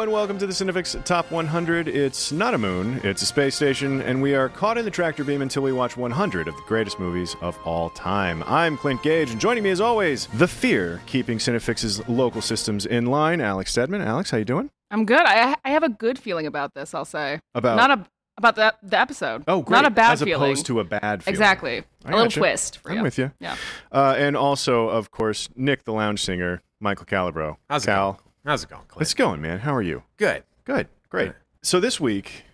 Hello and welcome to the CineFix Top 100. It's not a moon, it's a space station, and we are caught in the tractor beam until we watch 100 of the greatest movies of all time. I'm Clint Gage, and joining me as always, the fear keeping CineFix's local systems in line, Alex Stedman. Alex, how you doing? I'm good. I I have a good feeling about this. I'll say About not a about the the episode. oh, great. not a bad as feeling. opposed to a bad feeling. exactly. I a little gotcha. twist. For I'm you. with you. Yeah. Uh, and also, of course, Nick the lounge singer, Michael Calabro. How's it Cal, going? How's it going, Clint? it's going, man. How are you? good. Good, great. Good. So this week,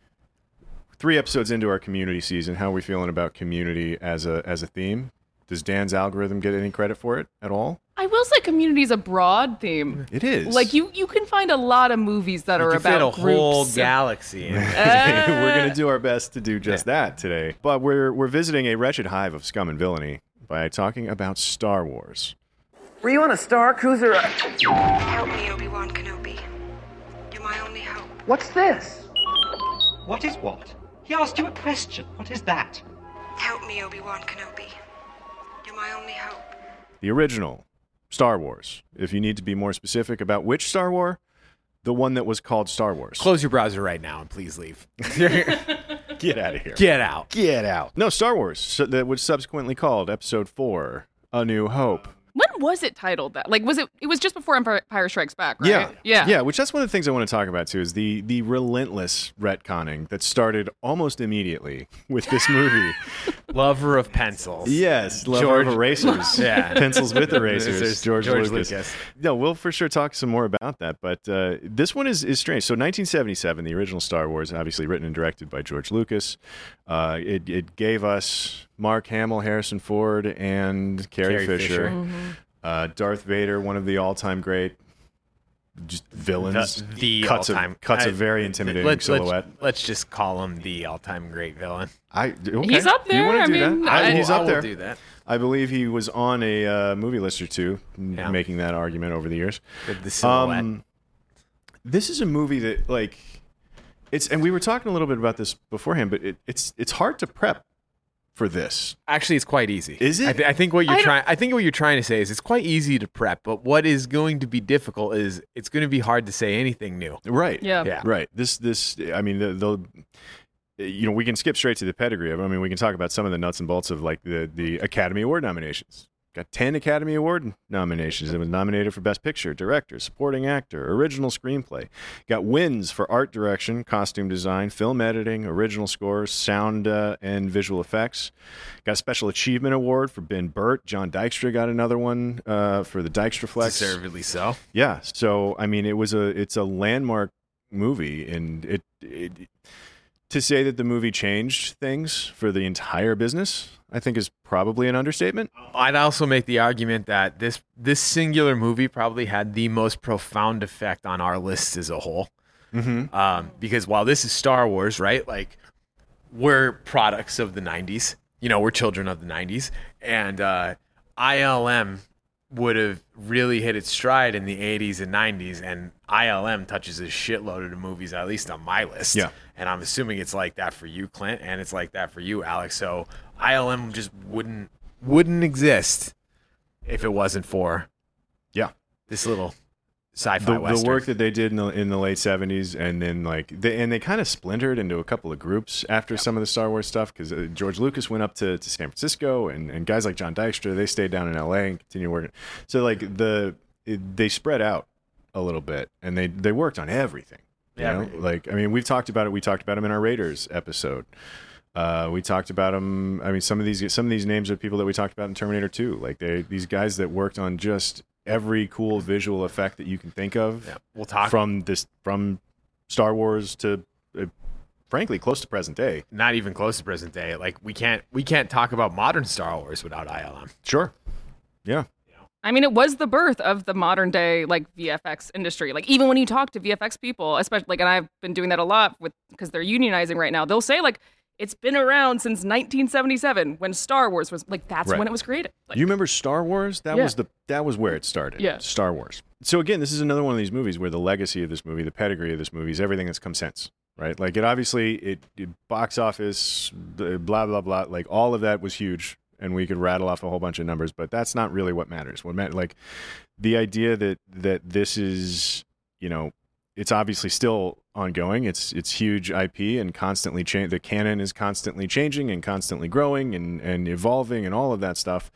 three episodes into our community season, how are we feeling about community as a as a theme? Does Dan's algorithm get any credit for it at all? I will say community is a broad theme. It is. Like you, you can find a lot of movies that You are can fit about a whole groups. galaxy. In. we're gonna do our best to do just that today. But we're we're visiting a wretched hive of scum and villainy by talking about Star Wars. Were you on a Star Cruiser? Help me, Obi-Wan Kenobi. You're my only hope. What's this? What is what? He asked you a question. What is that? Help me, Obi-Wan Kenobi. You're my only hope. The original Star Wars. If you need to be more specific about which Star War, the one that was called Star Wars. Close your browser right now and please leave. Get out of here. Get out. Get out. No, Star Wars, so that was subsequently called Episode 4, A New Hope. When was it titled that? Like, was it? It was just before Empire, Empire Strikes Back, right? Yeah. Yeah. Yeah, which that's one of the things I want to talk about too is the the relentless retconning that started almost immediately with this movie. Lover of pencils. yes, lover George- of erasers. Yeah. Pencils with erasers. Erasers, George, George Lucas. Lucas. No, we'll for sure talk some more about that, but uh, this one is is strange. So 1977, the original Star Wars, obviously written and directed by George Lucas. Uh, it it gave us Mark Hamill, Harrison Ford, and Carrie, Carrie Fisher. Fisher. Uh, Darth Vader, one of the all-time great just villains. The, the cuts all-time. a cuts I- a very intimidating let's, silhouette. Let's, let's just call him the all-time great villain. I okay. He's up there. You wanna there, I do mean, that? I- he's I up will there. do that. I believe he was on a uh, movie list or two, Yeah. making that argument over the years. With the silhouette. Um, this is a movie that like it's, and we were talking a little bit about this beforehand, but it, it's it's hard to prep for this. Actually, it's quite easy. Is it? I, th- I think what you're trying. I think what you're trying to say is it's quite easy to prep, but what is going to be difficult is it's going to be hard to say anything new. Right. Yeah. Yeah. Right. This this I mean the the you know we can skip straight to the pedigree of. I mean we can talk about some of the nuts and bolts of like the the Academy Award nominations. Got 10 Academy Award nominations. It was nominated for Best Picture, Director, Supporting Actor, Original Screenplay. Got wins for art direction, costume design, film editing, original scores, sound uh, and visual effects. Got a Special Achievement Award for Ben Burtt. John Dykstra got another one uh, for the Dykstraflex. Deservedly so. Yeah. So I mean, it was a it's a landmark movie, and it, it to say that the movie changed things for the entire business, I think is probably an understatement. I'd also make the argument that this this singular movie probably had the most profound effect on our list as a whole. Mm-hmm. Um, because while this is Star Wars, right? Like we're products of the '90s. You know, we're children of the '90s, and uh, ILM would have really hit its stride in the 80s and 90s and ILM touches a shitload of the movies at least on my list. Yeah. And I'm assuming it's like that for you Clint and it's like that for you Alex. So ILM just wouldn't wouldn't exist if it wasn't for Yeah. this little sci-fi the, the work that they did in the, in the late 70s and then like they, and they kind of splintered into a couple of groups after some of the star wars stuff because uh, george lucas went up to, to san francisco and, and guys like john dykstra they stayed down in la and continued working. So like the it, they spread out a little bit and they they worked on everything you Yeah, know? like i mean we've talked about it we talked about them in our raiders episode uh, we talked about them. I mean, some of these some of these names are people that we talked about in Terminator 2. Like they these guys that worked on just every cool visual effect that you can think of Yeah, we'll talk from this from Star Wars to uh, frankly close to present day. not even close to present day. Like we can't we can't talk about modern Star Wars without ILM. Sure. Yeah. I mean, it was the birth of the modern day like VFX industry. Like even when you talk to VFX people, especially like, and I've been doing that a lot with because they're unionizing right now. They'll say like it's been around since 1977 when Star Wars was like that's Right. when it was created. Like, you remember Star Wars? That Yeah. was the that was where it started. Yeah. Star Wars. So again, this is another one of these movies where the legacy of this movie, the pedigree of this movie, is everything that's come since. Right? Like it obviously it, it box office, blah blah blah. Like all of that was huge, and we could rattle off a whole bunch of numbers, but that's not really what matters. What matters, like the idea that that this is, you know, it's obviously still ongoing. It's it's huge IP and constantly change. The canon is constantly changing and constantly growing and and evolving and all of that stuff.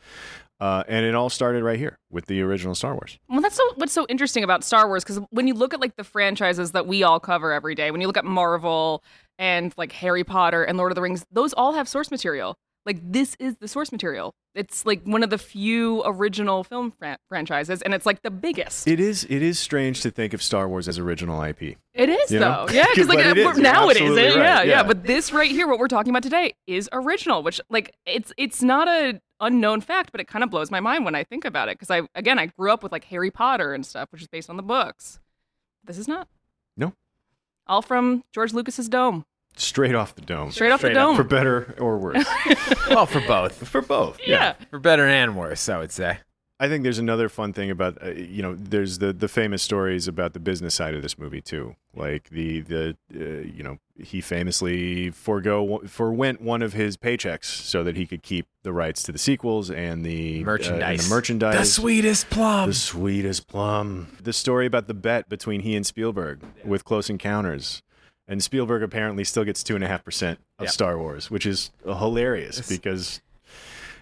Uh, and it all started right here with the original Star Wars. Well, that's so what's so interesting about Star Wars because when you look at like the franchises that we all cover every day, when you look at Marvel and like Harry Potter and Lord of the Rings, those all have source material. Like this is the source material. It's like one of the few original film fran- franchises, and it's like the biggest. It is it is strange to think of Star Wars as original IP. It is You know? though, yeah, because like it. You're now it is, right. yeah, yeah, Yeah. But this right here, what we're talking about today, is original. Which like it's it's not a unknown fact, but it kind of blows my mind when I think about it. Because I again, I grew up with like Harry Potter and stuff, which is based on the books. This is not. No. All from George Lucas's dome, Straight off the dome. straight off Straight the up dome. For better or worse. well, for both. For both. yeah. For better and worse, I would say. I think there's another fun thing about uh, you know there's the the famous stories about the business side of this movie too. Like the the uh, you know he famously forego forwent one of his paychecks so that he could keep the rights to the sequels and the uh, and Merchandise. the merchandise. The sweetest plum. The sweetest plum. The story about the bet between he and Spielberg with Close Encounters. And Spielberg apparently still gets two and a half percent of Yeah. Star Wars, which is hilarious It's- because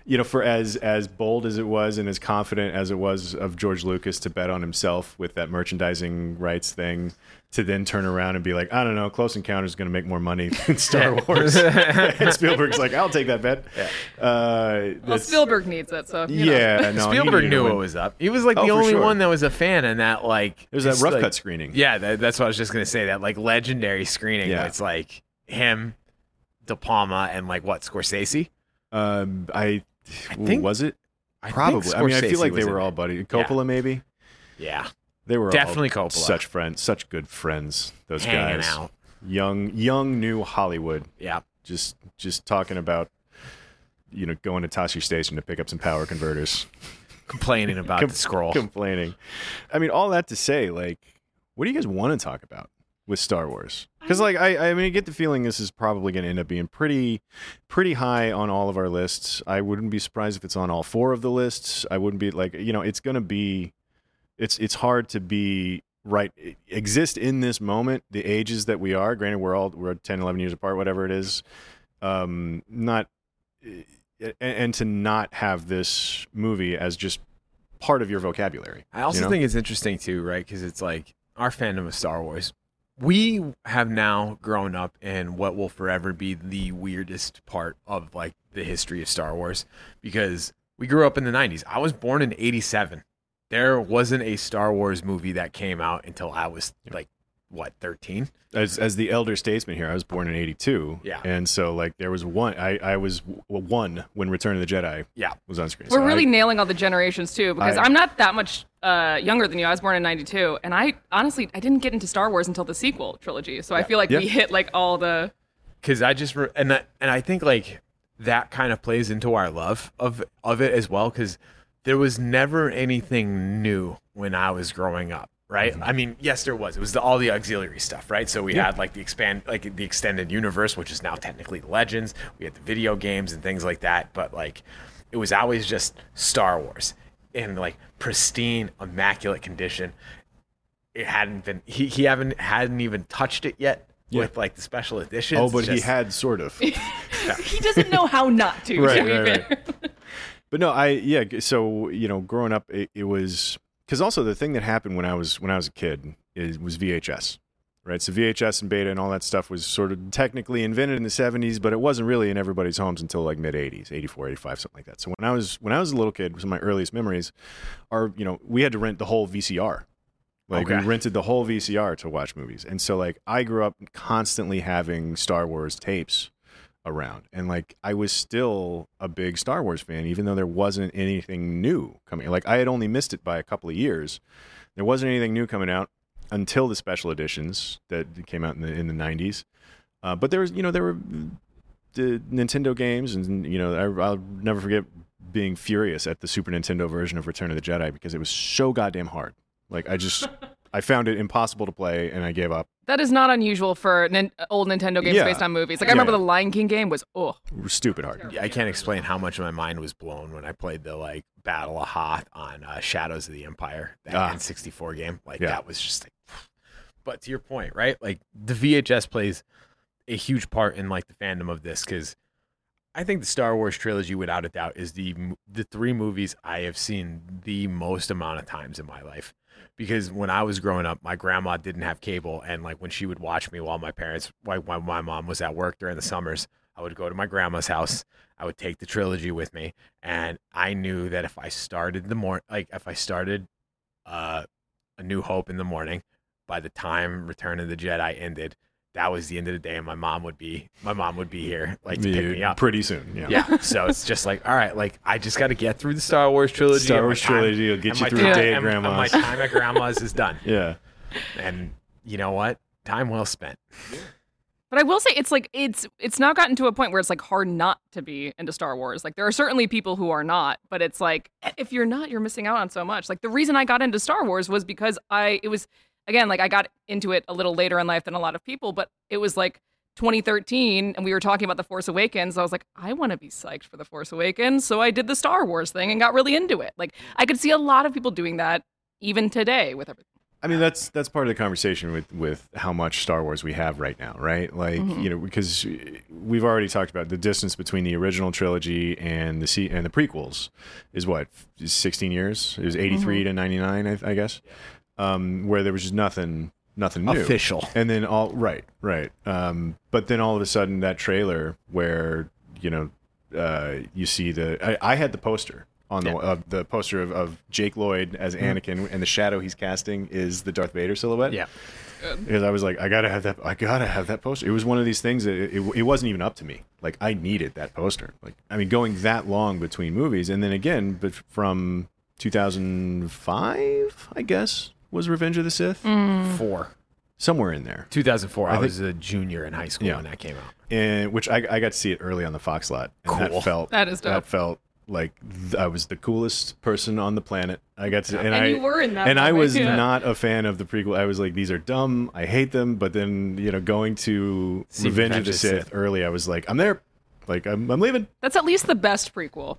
you know, for as as bold as it was and as confident as it was of George Lucas to bet on himself with that merchandising rights thing, to then turn around and be like, I don't know, Close Encounters is going to make more money than Star Wars. and Spielberg's like, I'll take that bet. Uh, Well, Spielberg needs it, so you know. Yeah, no, Spielberg needed knew win. what was up. He was like Oh, the only sure. one that was a fan in that like There's that rough like- cut screening. Yeah, that, that's what I was just gonna say. That like legendary screening. Yeah. Yeah. It's like him, De Palma, and like what Scorsese. Um, I, I think- was it I probably. I mean, I feel like they were all buddy. Coppola, maybe Yeah, they were Definitely all Coppola. Such friends, such good friends. Those hanging guys, out. young, young, new Hollywood. Yeah, Just, just talking about, you know, going to Tosche Station to pick up some power converters. complaining about Com- the scroll. complaining. I mean, all that to say, like, what do you guys want to talk about with Star Wars? Because, like, I, I mean, I get the feeling this is probably going to end up being pretty, pretty high on all of our lists. I wouldn't be surprised if it's on all four of the lists. I wouldn't be like, you know, it's going to be, it's it's hard to be right exist in this moment the ages that we are granted we're all we're 10 11 years apart whatever it is um not and, and to not have this movie as just part of your vocabulary I also you know? think it's interesting too, right? Because it's like our fandom of Star Wars. We have now grown up in what will forever be the weirdest part of like the history of Star Wars because we grew up in the 90s. I was born in 87. There wasn't a Star Wars movie that came out until I was like what, 13? as as the elder statesman here, I was born in '82. Yeah. and so like there was one. I I was one when Return of the Jedi Yeah. was on screen. We're So really I- nailing all the generations too, because I- I, am not that much uh, younger than you. I was born in '92, and I honestly I didn't get into Star Wars until the sequel trilogy. So I feel like Yeah. we hit like all the because I just re- and that, and I think like that kind of plays into our love of of it as well because there was never anything new when I was growing up, right? I mean, yes, there was. It was the, all the auxiliary stuff, right? So we had like the expand, like the extended universe, which is now technically Legends. We had the video games and things like that, but like it was always just Star Wars in like pristine, immaculate condition. It hadn't been. He he haven't hadn't even touched it yet. Yeah. With like the special editions. Oh, but he had sort of. he doesn't know how not to. Right, to be right. But no, I yeah. So you know, growing up, it, it was because also the thing that happened when I was when I was a kid is was VHS, right? So VHS and beta and all that stuff was sort of technically invented in the '70s, but it wasn't really in everybody's homes until like mid '80s, '84, '85, something like that. So when I was when I was a little kid, some of my earliest memories are you know we had to rent the whole VCR. Like Okay. we rented the whole VCR to watch movies, and so like I grew up constantly having Star Wars tapes around. And like I was still a big Star Wars fan, even though there wasn't anything new coming. Like I had only missed it by a couple of years. There wasn't anything new coming out until the special editions that came out in the in the nineties. Uh, but there was, you know, there were the Nintendo games, and you know, I, I'll never forget being furious at the Super Nintendo version of Return of the Jedi because it was so goddamn hard. Like I just, I found it impossible to play, and I gave up. That is not unusual for nin- old Nintendo games Yeah. based on movies. Like I Yeah. remember the Lion King game was oh stupid hard. I can't explain how much of my mind was blown when I played the like Battle of Hoth on uh, Shadows of the Empire, that Ah. N64 game. Like Yeah. that was just like. But to your point, right? Like the VHS plays a huge part in like the fandom of this because I think the Star Wars trilogy, without a doubt, is the the three movies I have seen the most amount of times in my life. Because when I was growing up, my grandma didn't have cable, and like when she would watch me while my parents, like while my mom was at work during the summers, I would go to my grandma's house. I would take the trilogy with me, and I knew that if I started the mor like if I started uh, a New Hope in the morning, by the time Return of the Jedi ended, that was the end of the day, and my mom would be my mom would be here like to pick me up. pretty soon. Yeah. Yeah, so it's just like, all right, like I just got to get through the Star Wars trilogy. Star Wars time- trilogy will get you through time- a day at and- and My time at grandma's is done, Yeah. and you know what? Time well spent. But I will say it's like it's it's now gotten to a point where it's like hard not to be into Star Wars. Like there are certainly people who are not, but it's like if you're not, you're missing out on so much. Like the reason I got into Star Wars was because I it was again like I got into it a little later in life than a lot of people, but it was like 2013 and we were talking about the Force Awakens. I was like, I want to be psyched for the Force Awakens, so I did the Star Wars thing and got really into it. Like I could see a lot of people doing that even today with everything. I mean, that's that's part of the conversation with with how much Star Wars we have right now, right? Like, Mhm. you know, because we've already talked about the distance between the original trilogy and the se- and the prequels is what 16 years. It was 83 to 99, I, I guess, um, where there was just nothing nothing new. Official. And then all right, right. Um, but then all of a sudden, that trailer where you know uh, you see the I, I had the poster on the Yeah. uh, the poster of, of Jake Lloyd as Anakin, and the shadow he's casting is the Darth Vader silhouette. Yeah. because I was like, I gotta have that. I gotta have that poster. It was one of these things that it, it, it wasn't even up to me. Like I needed that poster. Like I mean, going that long between movies, and then again, but from 2005, I guess was Revenge of the Sith, mm. Four. somewhere in there. 2004. I, I think- was a junior in high school Yeah. when that came out. and which I, I got to see it early on the Fox lot, and Cool. that felt That is dope. that felt like th- I was the coolest person on the planet. I got to, and, And I you were in that and I was yeah. not a fan of the prequel. I was like, these are dumb. I hate them. But then you know, going to See Revenge of the of the Sith, Sith. early, I was like, I'm there. Like I'm, I'm leaving. That's at least the best prequel.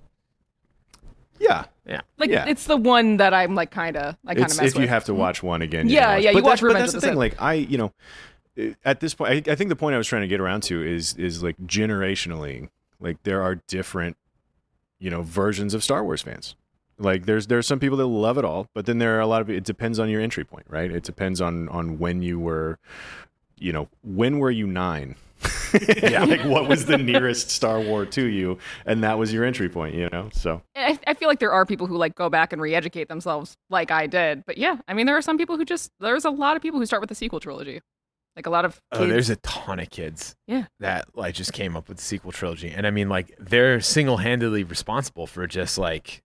Yeah, Yeah. Like Yeah. it's the one that I'm like kind of I kind of mess if you have to watch one again. you Yeah, watch. yeah, you But watch that- but that's the the thing. Sith. Like I, you know, uh, at this point, I, I think the point I was trying to get around to is is like generationally, like there are different, you know, versions of Star Wars fans. Like there's there's some people that love it all, but then there are a lot of it depends on your entry point, right? It depends on on when you were, you know, when were you nine? yeah, like what was the nearest Star War to you, and that was your entry point, you know. So I, I feel like there are people who like go back and re-educate themselves like I did. But yeah, I mean there are some people who just there's a lot of people who start with the sequel trilogy. Like a lot of Oh, there's a ton of kids. Yeah. That like just came up with the sequel trilogy. And I mean like they're single handedly responsible for just like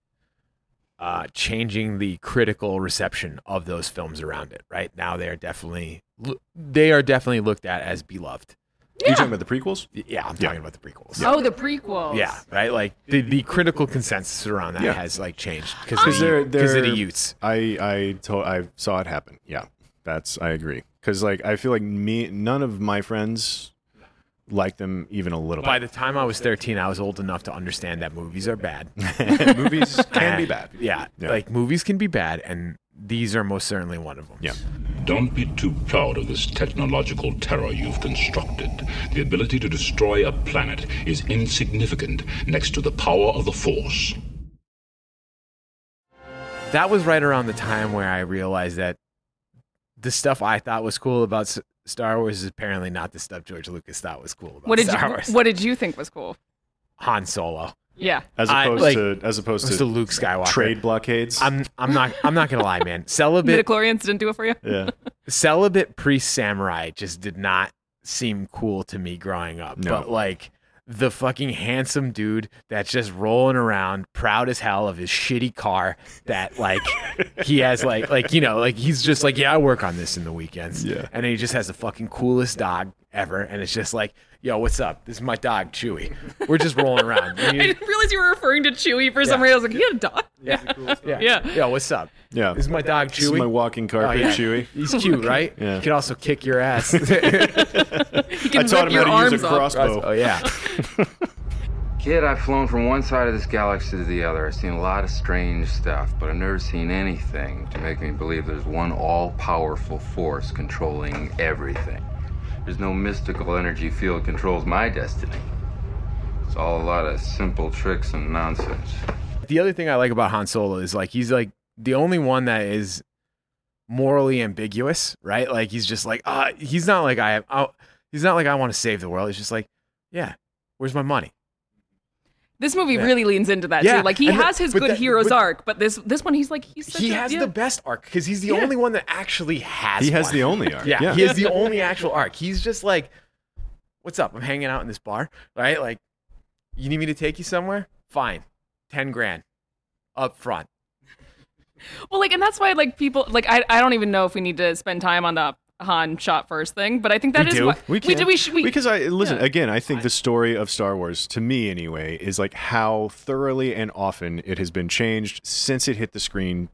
uh changing the critical reception of those films around it. Right now they are definitely they are definitely looked at as beloved. Are you talking about the prequels? Yeah, I'm Yeah. talking about the prequels. Oh, the prequels. Yeah, right. Like the, the critical consensus around that Yeah. has like changed because Because they're, because of they're- the Utes. I I to, I saw it happen. Yeah, that's I agree. Because like I feel like me, none of my friends like them even a little By bit. the time I was 13, I was old enough to understand that movies are bad. Movies can be bad. Yeah, Yeah. like movies can be bad, and these are most certainly one of them. Yeah. Don't be too proud of this technological terror you've constructed. The ability to destroy a planet is insignificant next to the power of the Force. That was right around the time where I realized that the stuff I thought was cool about Star Wars is apparently not the stuff George Lucas thought was cool about What did Star you Wars. What did you think was cool? Han Solo. Yeah. As I- opposed like- to as opposed Opposed to, to Luke Skywalker. trade blockades. I'm I'm not I'm not gonna lie, man. Celibate Midichlorians didn't do it for you. yeah. celibate priest samurai just did not seem cool to me growing up. No. But like the fucking handsome dude that's just rolling around, proud as hell of his shitty car that like he has like like you know like he's just like yeah I work on this in the weekends Yeah. and he just has the fucking coolest dog ever and it's just like yo what's up this is my dog Chewie we're just rolling around I didn't realize you were referring to Chewie for some reason. I was like, he had a dog. yeah yeah Yeah. yo what's up Yeah. this is my dog This is Chewie my walking Oh, carpet, yeah. Chewie. He's cute, right? Yeah. He can also kick your ass. He I taught him your how to use a off. crossbow. oh yeah. Kid, I've flown from one side of this galaxy to the other. I've seen a lot of strange stuff, but I've never seen anything to make me believe there's one all powerful force controlling everything. There's no mystical energy field controls my destiny. It's all a lot of simple tricks and nonsense. The other thing I like about Han Solo is like he's like the only one that is morally ambiguous, right? Like he's just like, uh, he's not like I. Oh, he's not like I want to save the world. He's just like, yeah, where's my money? This movie Yeah. really leans into that Yeah, too. Like he and the- has his good that- hero's but- arc, but this this one he's like he's such He a- has yeah. the best arc because he's the Yeah. only one that actually has. He has one. the only arc. Yeah, Yeah. he has the only actual arc. He's just like, what's up? I'm hanging out in this bar, right? Like, you need me to take you somewhere? Fine, ten grand up front. Well, like, and that's why like people like I I don't even know if we need to spend time on the Han shot first thing, but I think that We is do. what We we can. do. We should we, because I listen yeah. again. I think the story of Star Wars, to me anyway, is like how thoroughly and often it has been changed since it hit the screen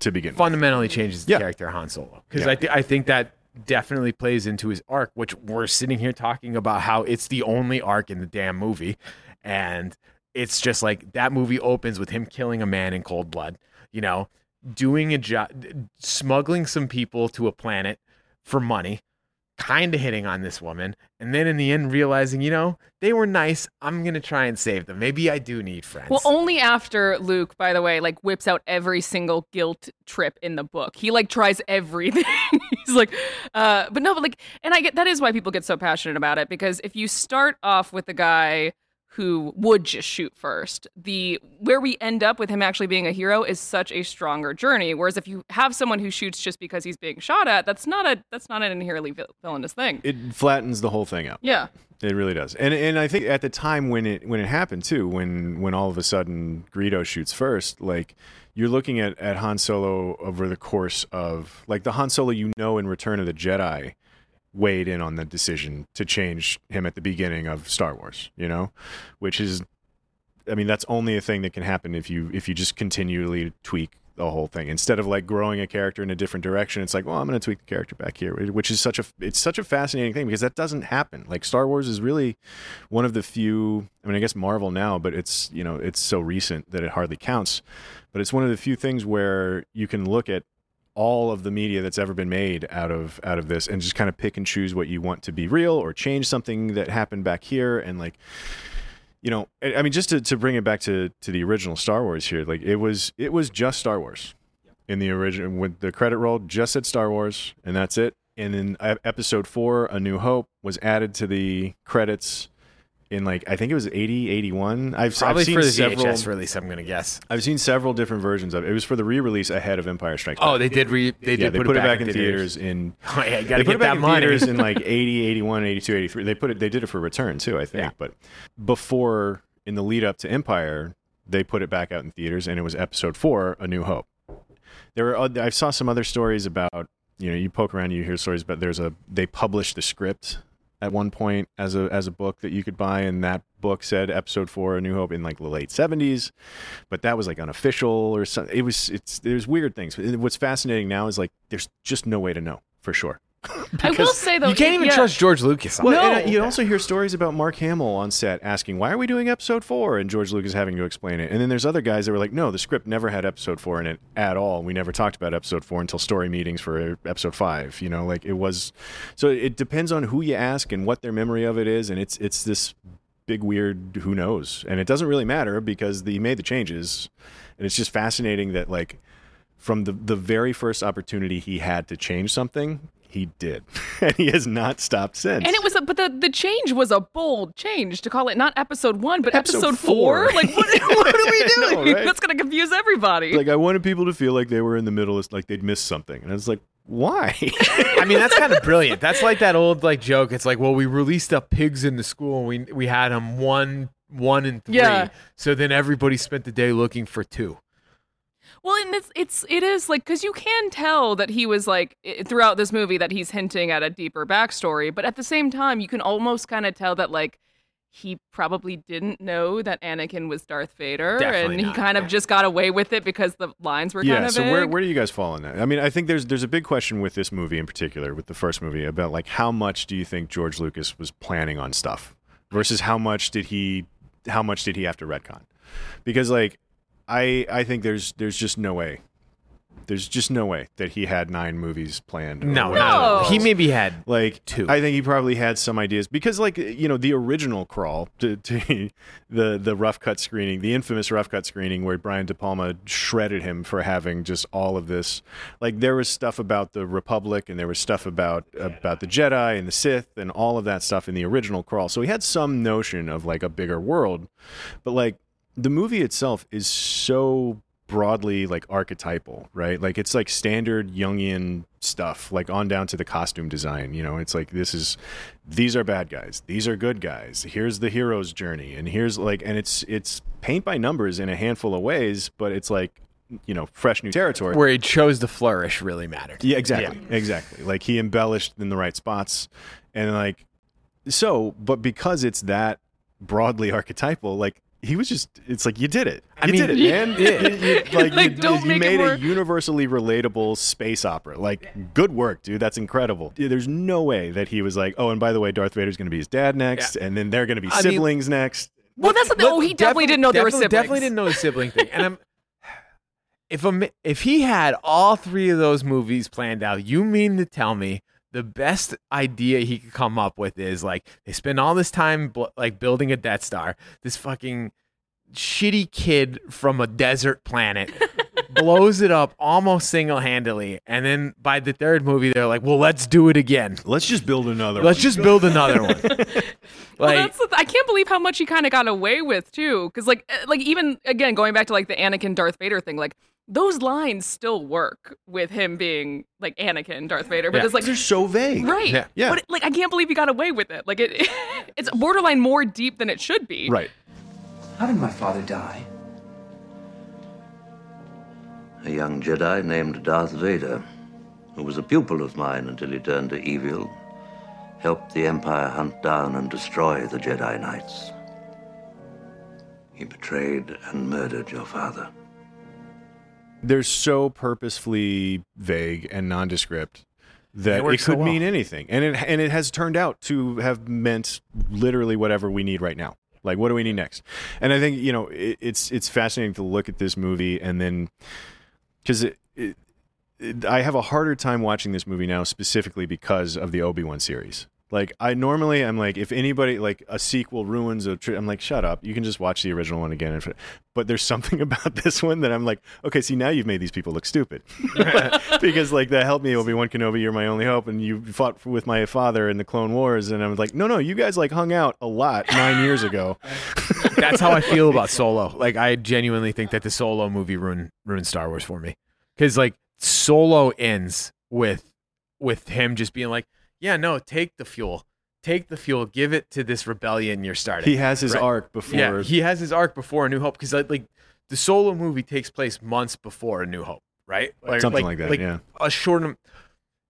to begin. with. fundamentally changes the Yeah. character Han Solo because Yeah. I, th- I think that definitely plays into his arc, which we're sitting here talking about how it's the only arc in the damn movie, and it's just like that movie opens with him killing a man in cold blood, you know, doing a job, smuggling some people to a planet for money. Kind of hitting on this woman, and then in the end realizing, you know, they were nice. I'm gonna try and save them. Maybe I do need friends. Well, only after Luke, by the way, like whips out every single guilt trip in the book. He like tries everything. He's like, uh, but no, but like, and I get that is why people get so passionate about it because if you start off with the guy who would just shoot first, the where we end up with him actually being a hero is such a stronger journey. Whereas if you have someone who shoots just because he's being shot at, that's not a that's not an inherently villainous thing. It flattens the whole thing out. yeah. It really does. And and I think at the time when it when it happened too, when when all of a sudden Greedo shoots first, like you're looking at, at Han Solo over the course of like the Han Solo you know in Return of the Jedi weighed in on the decision to change him at the beginning of Star Wars, you know? Which is I mean, that's only a thing that can happen if you if you just continually tweak the whole thing instead of like growing a character in a different direction. It's like, well, I'm going to tweak the character back here, which is such a it's such a fascinating thing because that doesn't happen. Like Star Wars is really one of the few. I mean, I guess Marvel now, but it's you know it's so recent that it hardly counts. But it's one of the few things where you can look at all of the media that's ever been made out of out of this and just kind of pick and choose what you want to be real or change something that happened back here and like you know i mean just to, to bring it back to to the original star wars here like it was it was just star wars in the original when the credit roll just said star wars and that's it. And then episode four a new hope was added to the credits in like i think it was 80 81 i've, probably I've seen for the several VHS release. I'm gonna guess. i've seen several different versions of it it was for the re-release ahead of empire strikes Oh, Back. they did re. They yeah did they put, put, it back, in theaters, theaters. in Oh yeah, you they put get it back that in money. theaters in like 80 81 82 83 they put it they did it for return too i think Yeah. but before in the lead up to empire they put it back out in theaters and it was episode 4 a new hope there were i saw some other stories about you know you poke around you hear stories but there's a they published the script at one point as a as a book that you could buy, and that book said Episode Four: A New Hope in like the late seventies, but that was like unofficial or something. It was it's there's weird things. What's fascinating now is like there's just no way to know for sure. I will say though, you can't even yeah. trust George Lucas. Well, that. and, uh, you also hear stories about Mark Hamill on set asking, "Why are we doing episode four? and George Lucas having to explain it. And then there's other guys that were like, "No, the script never had episode four in it at all. We never talked about episode four until story meetings for episode five. You know, like it was. So it depends on who you ask and what their memory of it is, and it's it's this big weird who knows, and it doesn't really matter because he made the changes, and it's just fascinating that like from the the very first opportunity he had to change something. He did, and he has not stopped since. And it was, a, but the, the change was a bold change to call it not episode one, but Episode episode, four. four. Like, what, what are we I know, doing? right? That's going to confuse everybody. like I wanted people to feel like they were in the middle, it's like they'd missed something, and I was like, why? I mean, that's kind of brilliant. That's like that old like joke. It's like, well, we released up pigs in the school. And we we had them one one and three. Yeah. So then everybody spent the day looking for two. Well, and it's it's it is like because you can tell that he was like throughout this movie that he's hinting at a deeper backstory, but at the same time, you can almost kind of tell that like he probably didn't know that Anakin was Darth Vader, Definitely and he kind of just got away with it because the lines were yeah. kind of So vague. where where do you guys fall on that? I mean, I think there's there's a big question with this movie in particular, with the first movie, about like how much do you think George Lucas was planning on stuff versus how much did he how much did he have to retcon? Because like I I think there's there's just no way. There's just no way that he had nine movies planned. No, no. He maybe had like two. I think he probably had some ideas because, like you know, the original crawl to, to the the rough cut screening, the infamous rough cut screening where Brian De Palma shredded him for having just all of this. Like there was stuff about the Republic and there was stuff about about the Jedi and the Sith and all of that stuff in the original crawl. So he had some notion of like a bigger world, but like the movie itself is so broadly like archetypal, right? Like it's like standard Jungian stuff, like on down to the costume design. You know, it's like this is these are bad guys, these are good guys. Here's the hero's journey, and here's like, and it's it's paint by numbers in a handful of ways, but it's like you know fresh new territory. where he chose to flourish really mattered. Yeah, exactly. Exactly. Like he embellished in the right spots. And like so, but because it's that broadly archetypal, like he was just it's like you did it. I You mean, did it, yeah. man. You- you- like, Like, you, don't you make made more- a universally relatable space opera. Like good work, dude. That's incredible. There's no way that he was like, "Oh, and by the way, Darth Vader's going to be his dad next, and then they're going to be I mean- siblings next." well, that's the thing. Oh, he definitely, didn't know there were definitely- siblings. Definitely didn't know the sibling thing. And I'm if a, if he had all three of those movies planned out, you mean to tell me the best idea he could come up with is like they spend all this time bl- like building a Death Star. This fucking shitty kid from a desert planet blows it up almost single-handedly and then by the third movie they're like well let's do it again Let's just build another. let's one. just build another one well, like that's the th- I can't believe how much he kind of got away with too, because like uh, like even again going back to like the Anakin Darth Vader thing, like those lines still work with him being like Anakin Darth Vader, but Yeah. it's like they're so vague. right, Yeah. Yeah. But it, like I can't believe he got away with it. Like it, it's borderline more deep than it should be. Right. How did my father die? A young Jedi named Darth Vader, who was a pupil of mine until he turned to evil, helped the Empire hunt down and destroy the Jedi Knights. He betrayed and murdered your father. They're so purposefully vague and nondescript that It it, works so could well. mean anything, and it and it has turned out to have meant literally whatever we need right now. Like, what do we need next? And I think you know it, it's it's fascinating to look at this movie and then because it, it, I have a harder time watching this movie now specifically because of the Obi Wan series. Like I normally I'm like if anybody like a sequel ruins a tri- I'm like shut up you can just watch the original one again but there's something about this one that I'm like okay see now you've made these people look stupid because like that helped me Obi Wan Kenobi you're my only hope and you fought with my father in the Clone Wars and I was like no no you guys like hung out a lot nine years ago That's how I feel about Solo. Like I genuinely think that the Solo movie ruined ruined Star Wars for me. Cuz like Solo ends with with him just being like, "Yeah, no, take the fuel. Take the fuel. Give it to this rebellion you're starting." he has his Right. arc before Yeah, he has his arc before A New Hope cuz like, like the Solo movie takes place months before A New Hope, right? Something like that, yeah. A short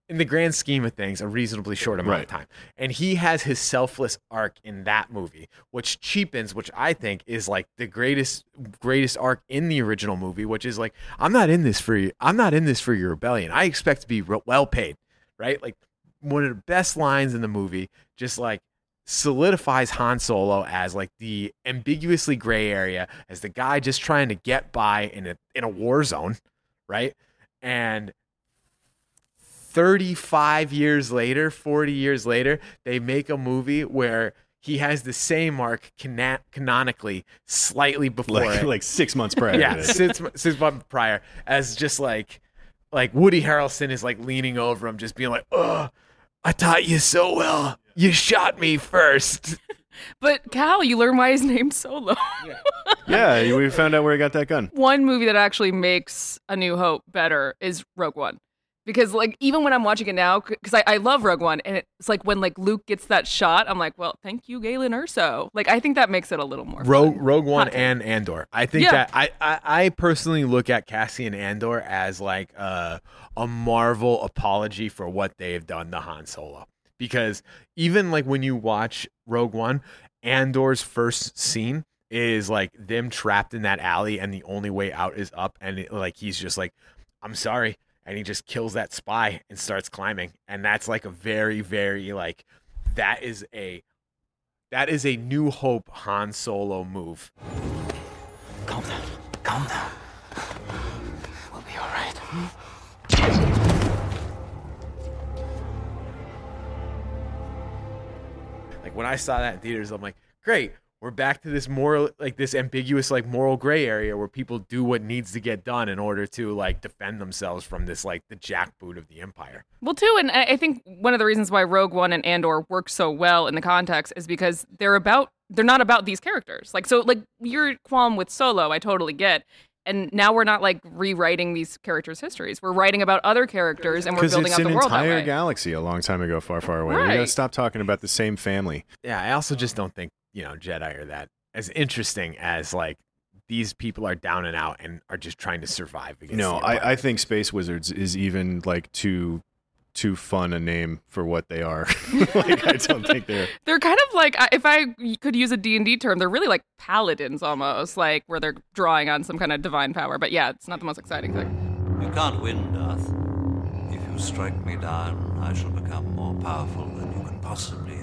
in the grand scheme of things, a reasonably short amount Right. of time. And he has his selfless arc in that movie, which cheapens, which I think is like the greatest greatest arc in the original movie, which is like, I'm not in this for you. I'm not in this for your rebellion. I expect to be re- well paid, right? Like one of the best lines in the movie, just like solidifies Han Solo as like the ambiguously gray area, as the guy just trying to get by in a in a war zone, right? And 35 years later, 40 years later, they make a movie where he has the same arc cana- canonically slightly before Like, it. like six months prior. yeah, six, six months prior, as just like like Woody Harrelson is like leaning over him, just being like, "Oh, I taught you so well. You shot me first. But Cal, you learn why he's named Solo. yeah, we found out where he got that gun. One movie that actually makes A New Hope better is Rogue One. Because like even when I'm watching it now, because I, I love Rogue One, and it's like when like Luke gets that shot, I'm like, well, thank you, Galen Erso. Like I think that makes it a little more. Rogue fun. Rogue One Hot take. and Andor. I think Yeah. that I, I I personally look at Cassian Andor as like a a Marvel apology for what they have done to Han Solo. Because even like when you watch Rogue One, Andor's first scene is like them trapped in that alley and the only way out is up and it, like he's just like I'm sorry and he just kills that spy and starts climbing and that's like a very very like that is a that is a New Hope Han Solo move. Calm down. Calm down. We'll be all right. Like when I saw that in theaters, I'm like, great, we're back to this moral, like this ambiguous, like moral gray area where people do what needs to get done in order to like defend themselves from this like the jackboot of the empire. Well, too, and I I think one of the reasons why Rogue One and Andor work so well in the context is because they're about they're not about these characters. Like so, like your qualm with Solo, I totally get. And now we're not like rewriting these characters' histories. We're writing about other characters and we're building it's out an the world that entire way. galaxy a long time ago, far, far away. We gotta stop talking about the same family. Yeah, I also just don't think you know Jedi or that as interesting as like these people are down and out and are just trying to survive. Against No. I, I think Space Wizards is even like too too fun a name for what they are. like I don't think they're They're kind of like if I could use a D&D term, they're really like paladins almost, like where they're drawing on some kind of divine power. But yeah, it's not the most exciting thing. You can't win, Darth. If you strike me down, I shall become more powerful than you can possibly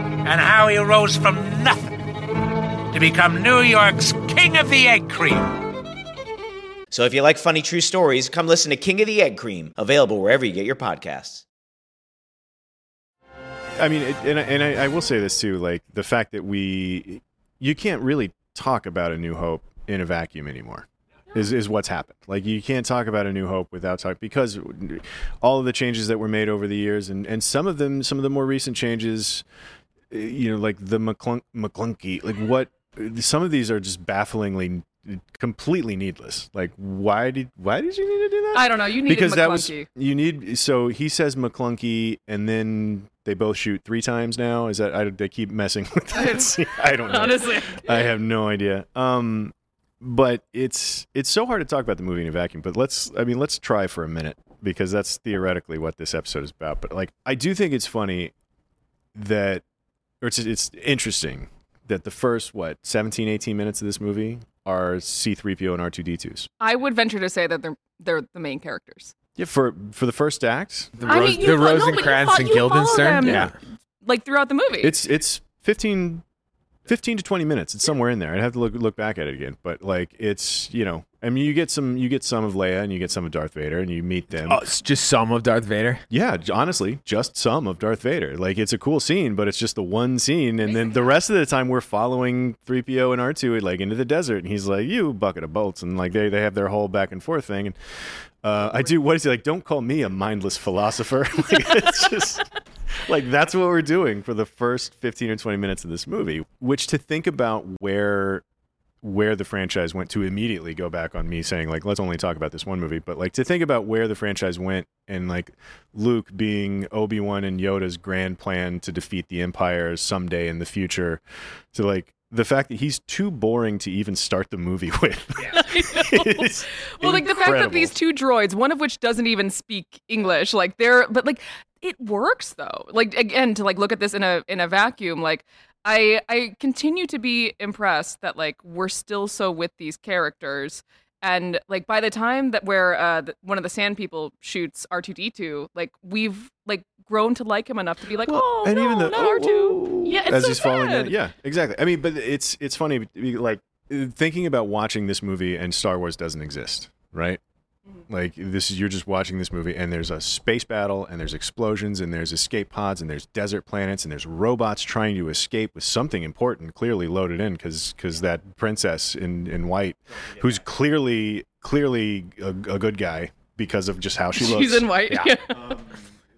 and how he rose from nothing to become New York's King of the Egg Cream. So if you like funny true stories, come listen to King of the Egg Cream, available wherever you get your podcasts. I mean, it, and I- and I, I will say this too, like the fact that we, you can't really talk about a New Hope in a vacuum anymore. Is, is what's happened. Like you can't talk about a New Hope without talk because all of the changes that were made over the years, and, and some of them, some of the more recent changes, you know, like the McClunk, Maclunkey, like what some of these are just bafflingly, completely needless. Like why did why did you need to do that? I don't know. You needed because that was you need so he says Maclunkey and then they both shoot three times now is that I they keep messing with that. I don't know Honestly. I have no idea um but it's it's so hard to talk about the movie in a vacuum but let's I mean let's try for a minute because that's theoretically what this episode is about but like I do think it's funny that or it's it's interesting that the first what 17 18 minutes of this movie are C3PO and R2D2s I would venture to say that they're they're the main characters. yeah, for for the first act, The, I Rose, mean, you the fo- no, but you Rosencrantz fo- and you follow Guildenstern. them. Yeah. Like throughout the movie. it's it's 15, 15 to twenty minutes. It's somewhere in there. I'd have to look look back at it again, but like it's you know, I mean, you get some you get some of Leia and you get some of Darth Vader, and you meet them. Oh, it's just some of Darth Vader. Yeah, honestly, just some of Darth Vader. Like it's a cool scene, but it's just the one scene, and then the rest of the time we're following 3PO and R2 like into the desert, and he's like, "You bucket of bolts," and like they they have their whole back and forth thing, and uh, I do. What is he like? Don't call me a mindless philosopher. like, it's just like that's what we're doing for the first 15 or 20 minutes of this movie. Which to think about where where the franchise went to immediately go back on me saying like let's only talk about this one movie. But like to think about where the franchise went and like Luke being Obi-Wan and Yoda's grand plan to defeat the empire someday in the future to like the fact that he's too boring to even start the movie with. Is well, like the fact that these two droids, one of which doesn't even speak English, like they're but like it works though. Like again, to like look at this in a in a vacuum, like I I continue to be impressed that like we're still so with these characters. And like by the time that where uh, the, one of the Sand People shoots R two D two, like we've like grown to like him enough to be like, oh and no, even the not R two. Yeah, it's as so he's falling in. Yeah, exactly. I mean, but it's it's funny like thinking about watching this movie and Star Wars doesn't exist, right? Mm-hmm. Like this is you're just watching this movie and there's a space battle and there's explosions and there's escape pods and there's desert planets and there's robots trying to escape with something important clearly loaded in because cuz that princess in in white who's clearly clearly a, a good guy because of just how she looks. She's in white. Yeah.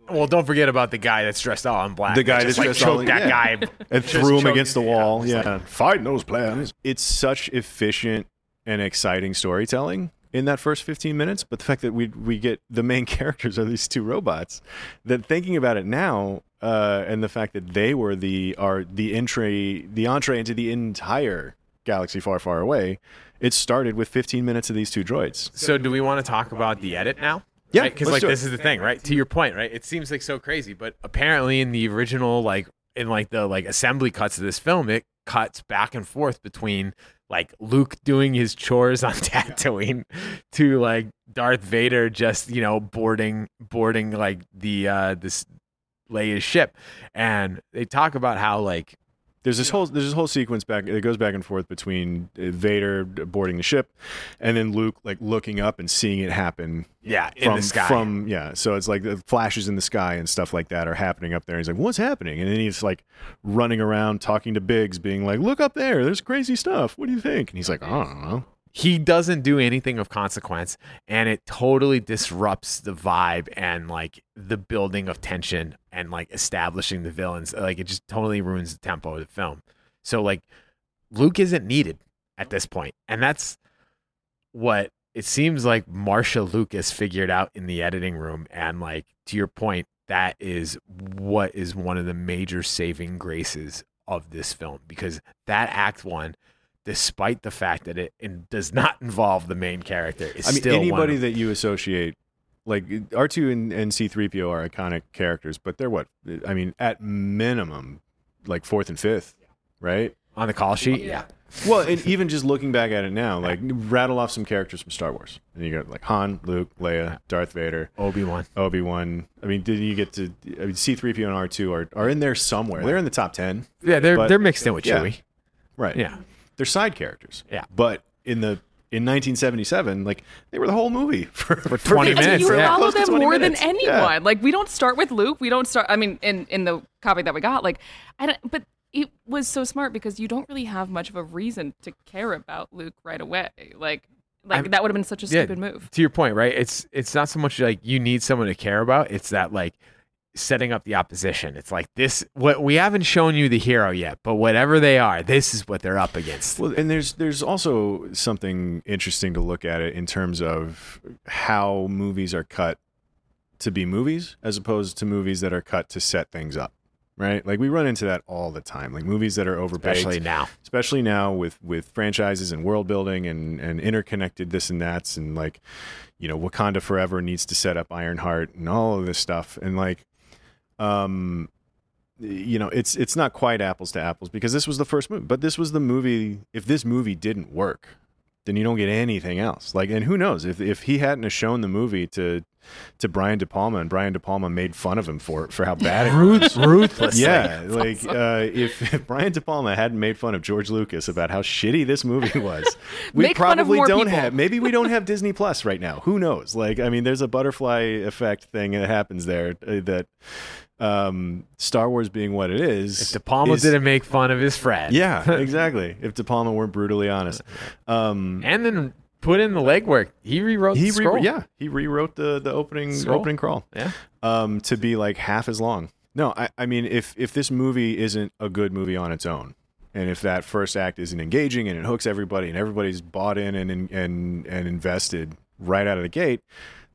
Um, well, don't forget about the guy that's dressed all in black. The guy that's just, like, dressed all in- that yeah. guy and threw him against the wall. Yeah, Yeah, like- fighting those plans. It's such efficient and exciting storytelling in that first 15 minutes. But the fact that we we get the main characters are these two robots. That thinking about it now, uh, and the fact that they were the are the entry the entree into the entire galaxy far far away. It started with 15 minutes of these two droids. So, do we want to talk about the edit now? Yeah, because let's like this is the thing, right? To your point, right? It seems like so crazy, but apparently in the original, like in like the like assembly cuts of this film, it cuts back and forth between like Luke doing his chores on Tatooine to like Darth Vader just you know boarding boarding like the uh this Leia's ship, and they talk about how like There's this whole there's this whole sequence back it goes back and forth between uh, Vader boarding the ship and then Luke like looking up and seeing it happen. Yeah, in from, the sky. From yeah, so it's like the flashes in the sky and stuff like that are happening up there. And He's like, "What's happening?" And then he's like running around talking to Biggs, being like, "Look up there, there's crazy stuff. What do you think?" And he's like, "I don't know." He doesn't do anything of consequence and it totally disrupts the vibe and like the building of tension and like establishing the villains. Like it just totally ruins the tempo of the film. So like luke isn't needed at this point and that's what it seems like Marcia Lucas figured out in the editing room and like to your point that is what is one of the major saving graces of this film because that act one, despite the fact that it, it does not involve the main character, is I mean, still anybody of- that you associate, like R2 and, and C3PO are iconic characters, but they're what? I mean, at minimum, like fourth and fifth, right? on the call sheet. Yeah. Well, and even just looking back at it now, like rattle off some characters from Star Wars, and you got like Han, Luke, Leia, Darth Vader, Obi Wan. Obi Wan. I mean, did you get to? I mean, C three PO and R two are are in there somewhere. They're in the top ten. Yeah, they're but- they're mixed in with yeah, Chewie. right? Yeah. They're side characters. Yeah. but in the in 1977, like they were the whole movie for, for 20 And minutes, you yeah. follow Close them more minutes. than anyone. Yeah. Like we don't start with Luke. We don't start. I mean, in in the copy that we got, like I don't. But it was so smart because you don't really have much of a reason to care about Luke right away. Like like I'm- that would have been such a Yeah, stupid move. To your point, right? It's it's not so much like you need someone to care about. It's that like setting up the opposition. It's like this. What we haven't shown you the hero yet, but whatever they are, this is what they're up against. Well, and there's there's also something interesting to look at it in terms of how movies are cut to be movies as opposed to movies that are cut to set things up. Right? Like we run into that all the time. Like movies that are overbaked. Especially now. Especially now with with franchises and world building and and interconnected this and that's and like you know Wakanda Forever needs to set up Ironheart and all of this stuff and like um you know it's it's not quite apples to apples because this was the first movie but this was the movie if this movie didn't work then you don't get anything else. Like and who knows? If if he hadn't have shown the movie to to Brian De Palma and Brian De Palma made fun of him for for how bad it was. Ruth- ruthlessly. yeah like uh, if, if Brian De Palma hadn't made fun of George Lucas about how shitty this movie was we Make fun of probably don't people. have maybe we don't have Disney Plus right now. Who knows? Like I mean there's a butterfly effect thing that happens there uh, that um, Star Wars being what it is If De Palma is- didn't make fun of his friend, yeah, exactly. If De Palma weren't brutally honest, um, and then put in the legwork, he rewrote he the scroll. re- yeah he rewrote the the opening Scroll. opening crawl Yeah. um, to be like half as long. No, I, I mean if if this movie isn't a good movie on its own, and if that first act isn't engaging and it hooks everybody and everybody's bought in and and and invested right out of the gate,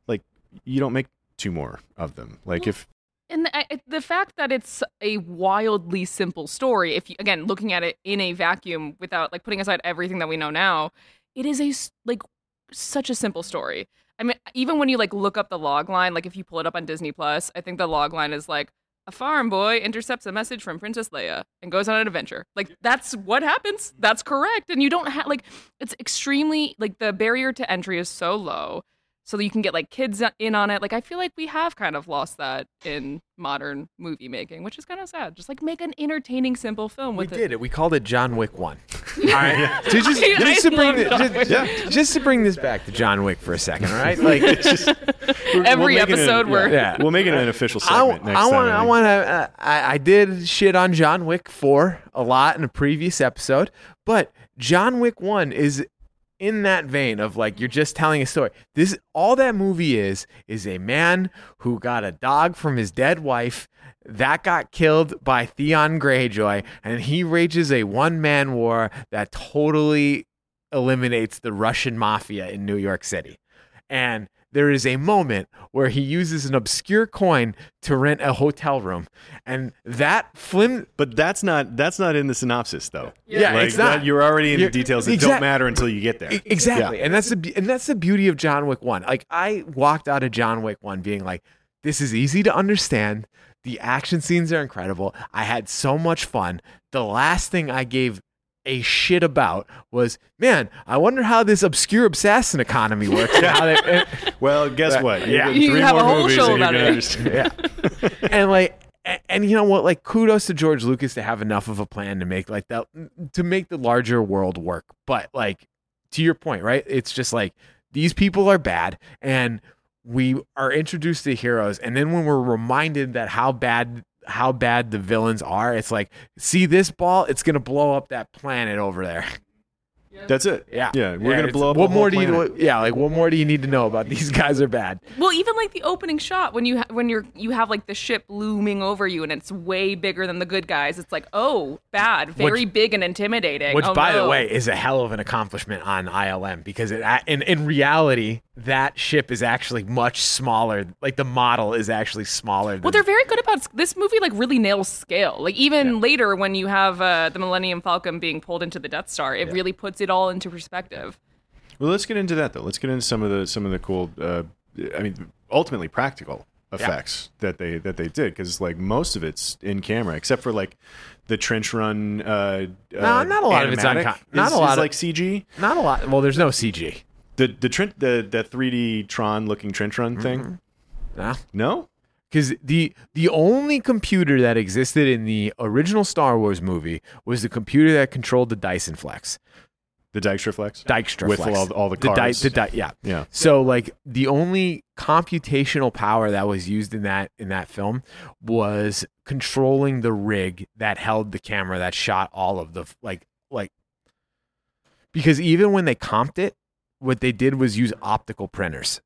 like you don't make two more of them. Like if And the, the fact that it's a wildly simple story, if you, again looking at it in a vacuum without like putting aside everything that we know now it is a like such a simple story. I mean, even when you like look up the log line, like if you pull it up on Disney Plus, I think the log line is like a farm boy intercepts a message from Princess Leia and goes on an adventure. Like that's what happens. That's correct. And you don't have like it's extremely like the barrier to entry is so low so that you can get like kids in on it. Like I feel like we have kind of lost that in modern movie making, which is kind of sad. Just like make an entertaining, simple film We with did it. We called it John Wick One. All right. So just, I- just I to bring love the- just, Wick. just- just to bring this back to John Wick for a second, all right? Like Every make it an- episode we're yeah, we'll make it an official segment next I want. I I want to. Uh, I, I did shit on John Wick four a lot in a previous episode, but John Wick one is in that vein of like you're just telling a story. This all that movie is is a man who got a dog from his dead wife that got killed by Theon Greyjoy, and he rages a one man war that totally eliminates the Russian mafia in New York City. And there is a moment where he uses an obscure coin to rent a hotel room, and that flim. But that's not that's not in the synopsis though. Yeah, Like, it's not. that- you're already in You're- the details that exact- don't matter until you get there. E- Exactly, Yeah. and that's the and that's the beauty of John Wick One. Like I walked out of John Wick One being like, this is easy to understand. The action scenes are incredible. I had so much fun. The last thing I gave a shit about was, man, I wonder how this obscure assassin economy works. and how they- eh. well, guess what? Uh, you Yeah, You three have a whole show and about it. yeah. and like a- and you know what like kudos to george lucas to have enough of a plan to make like that to make the larger world work but like to your point right it's just like these people are bad and we are introduced to heroes and then when we're reminded that how bad how bad the villains are it's like see this ball? It's gonna blow up that planet over there That's it. Yeah, Yeah, we're gonna blow up What a whole more do you? planet. Yeah, like what more do you need to know about these guys are bad? Well, even like the opening shot when you ha- when you're you have like the ship looming over you and it's way bigger than the good guys. It's like oh bad, very big and intimidating. Which, Oh, by the way, is a hell of an accomplishment on ILM because it, in in reality, that ship is actually much smaller. Like the model is actually smaller. Than, Well, they're very good about this movie. Like really nails scale. Like even later when you have uh, the Millennium Falcon being pulled into the Death Star, it really puts it all into perspective. Well, let's get into that though. Let's get into some of the some of the cool. Uh, I mean, ultimately practical effects that they that they did because like most of it's in camera except for like the trench run. Uh, No, uh, not a lot of it's on animatic co- not is- a lot is of- like CG. Not a lot. Well, there's no CG. The the Trent the the 3D Tron looking trench run thing. No. No. Because the the only computer that existed in the original Star Wars movie was the computer that controlled the Dykstraflex. The Dykstra Flex. Dykstra With Flex. all- all the di- cards. the di- yeah. Yeah. So like the only computational power that was used in that in that film was controlling the rig that held the camera that shot all of the like like because even when they comped it, what they did was use optical printers,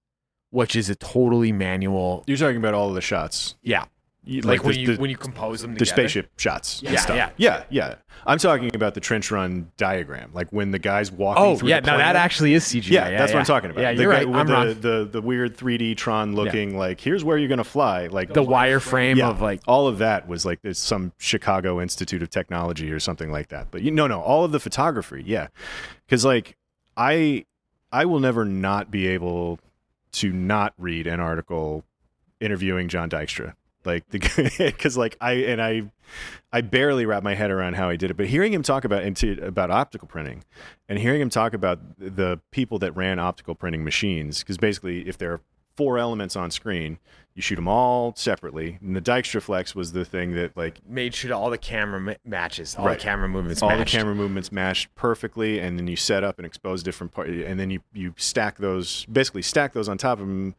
which is a totally manual. You're talking about all of the shots. Yeah. You- like, when the- you the- when you compose them the spaceship shots. and Yeah, stuff. yeah. yeah, yeah. I'm talking about the trench run diagram, like when the guys walking. Oh, through yeah, the no, that actually is CGI. Yeah, Yeah, that's what. I'm talking about. Yeah, The you're guy right. I'm the, wrong. the the weird 3D Tron looking like here's where you're gonna fly. Like The wireframe yeah, of, like- all of that was like there's some Chicago Institute of Technology or something like that. But you no no all of the photography, yeah, because like I I will never not be able to not read an article interviewing John Dykstra. Like the because like I and I I barely wrap my head around how he did it, but hearing him talk about into about optical printing and hearing him talk about the people that ran optical printing machines, because basically if there are four elements on screen, you shoot them all separately. And the Dykstra Flex was the thing that like made sure all the camera ma- matches, all Right. the camera movements all matched. the camera movements matched perfectly, and then you set up and expose different parts, and then you you stack those, basically stack those on top of them,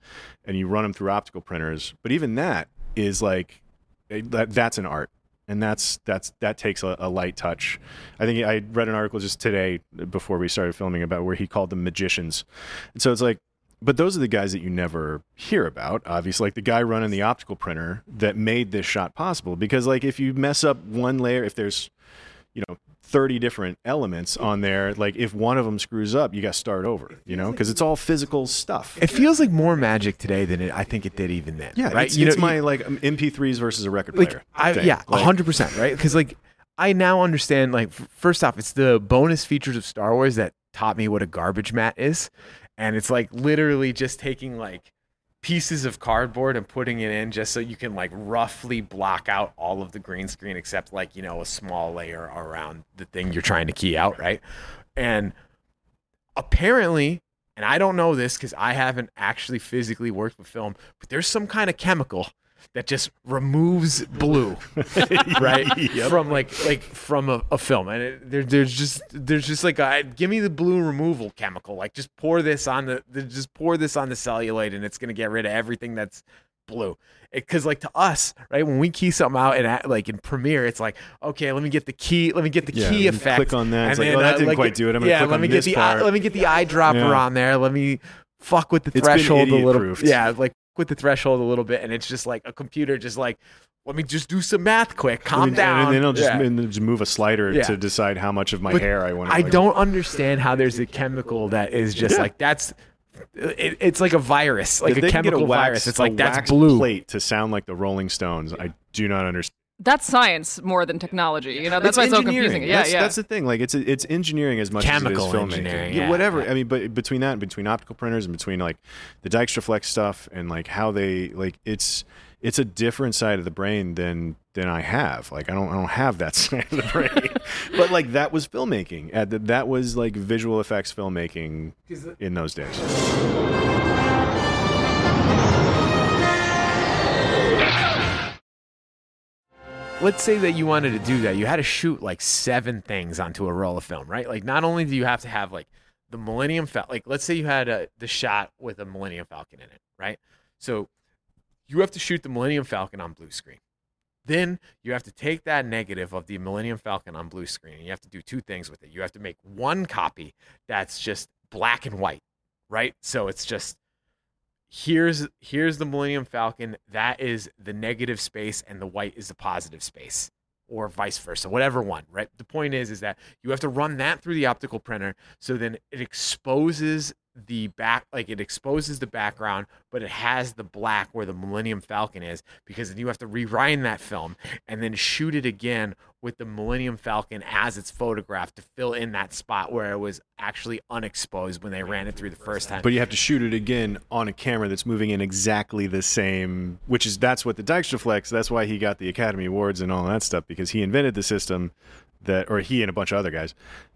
and you run them through optical printers. But even that is like eh, that, that's an art, and that's that's that takes a, a light touch. I think I read an article just today before we started filming about where he called them magicians, and so it's like. But those are the guys that you never hear about, obviously. Like the guy running the optical printer that made this shot possible. Because, like, if you mess up one layer, if there's you know 30 different elements on there like if one of them screws up you got to start over you know because it's all physical stuff It feels like more magic today than it, I think it did even then. yeah right. it's, You it's know, my like um, mp3s versus a record like player I, thing. yeah, Like, hundred percent, right? Because like I now understand. Like first off, it's the bonus features of Star Wars that taught me what a garbage mat is, and it's like literally just taking like pieces of cardboard and putting it in just so you can like roughly block out all of the green screen except like you know a small layer around the thing you're trying to key out right? And apparently and i don't know this because i haven't actually physically worked with film but there's some kind of chemical that just removes blue right? Yep. from like like from a, a film. And it, there, there's just there's just like a, give me the blue removal chemical. Like just pour this on the, the just pour this on the celluloid and it's gonna get rid of everything that's blue. Because like to us right when we key something out and at, like in premiere it's like okay let me get the key let me get the Yeah, key effect click on that. It's and like, oh, that uh, didn't like, quite do it. I'm gonna yeah click let on me this get the eye, let me get the eyedropper Yeah. on there. Let me fuck with the It's threshold a little yeah like with the threshold a little bit and it's just like a computer just like let me just do some math quick calm and down and then i'll just, Yeah. and then just move a slider Yeah. to decide how much of my But hair i want I don't understand how there's a chemical that is just Yeah. like that's. It, it's like a virus, like If a they can get chemical wax, virus. It's a like that's blue. plate to sound like the rolling stones i do not understand That's science more than technology. You know, that's why it's so confusing. Yeah, that's, yeah. that's the thing. Like it's it's engineering as much Chemical as it is filmmaking. engineering, Yeah, yeah, whatever. yeah. I mean, but between that, and between optical printers, and between like the Dykstra Flex stuff, and like how they like it's it's a different side of the brain than than I have. Like I don't I don't have that side of the brain. but like that was filmmaking. Th- That was like visual effects filmmaking in those days. Let's say that you wanted to do that. You had to shoot like seven things onto a roll of film, right? Like not only do you have to have like the Millennium Falcon, like let's say you had a, the shot with a Millennium Falcon in it, right? So you have to shoot the Millennium Falcon on blue screen. Then you have to take that negative of the Millennium Falcon on blue screen, and you have to do two things with it. You have to make one copy that's just black and white, right? So it's just here's here's the Millennium Falcon. That is the negative space, and the white is the positive space, or vice versa, whatever one. Right. The point is, is that you have to run that through the optical printer, so then it exposes the back, like it exposes the background, but it has the black where the Millennium Falcon is, because then you have to rewind that film and then shoot it again with the Millennium Falcon as it's photographed to fill in that spot where it was actually unexposed when they ran it through the first time. But you have to shoot it again on a camera that's moving in exactly the same, which is that's what the Dykstra Flex. That's why he got the Academy Awards and all that stuff because he invented the system that, or he and a bunch of other guys,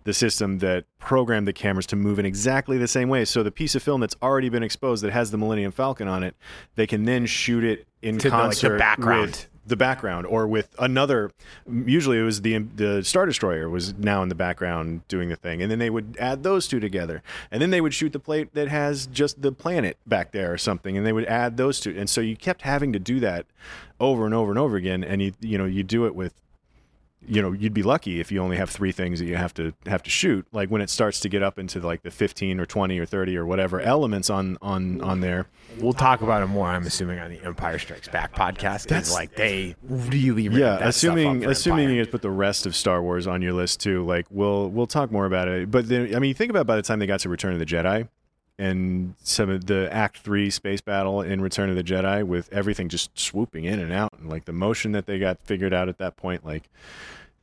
the system that programmed the cameras to move in exactly the same way. So the piece of film that's already been exposed that has the Millennium Falcon on it, they can then shoot it in To the, like, the concert background. with the background or with another usually it was the the star destroyer was now in the background doing the thing. And then they would add those two together. And then they would shoot the plate that has just the planet back there or something. And they would add those two. And so you kept having to do that over and over and over again. And you you know you do it with you know you'd be lucky if you only have three things that you have to have to shoot like when it starts to get up into like the 15 or 20 or 30 or whatever elements on on on there We'll talk about it more. I'm assuming on the Empire Strikes Back podcast. That's like they really yeah assuming assuming you guys put the rest of star wars on your list too like we'll we'll talk more about it but then i mean think about by the time they got to return of the jedi and some of the act three space battle in return of the jedi with everything just swooping in and out and like the motion that they got figured out at that point like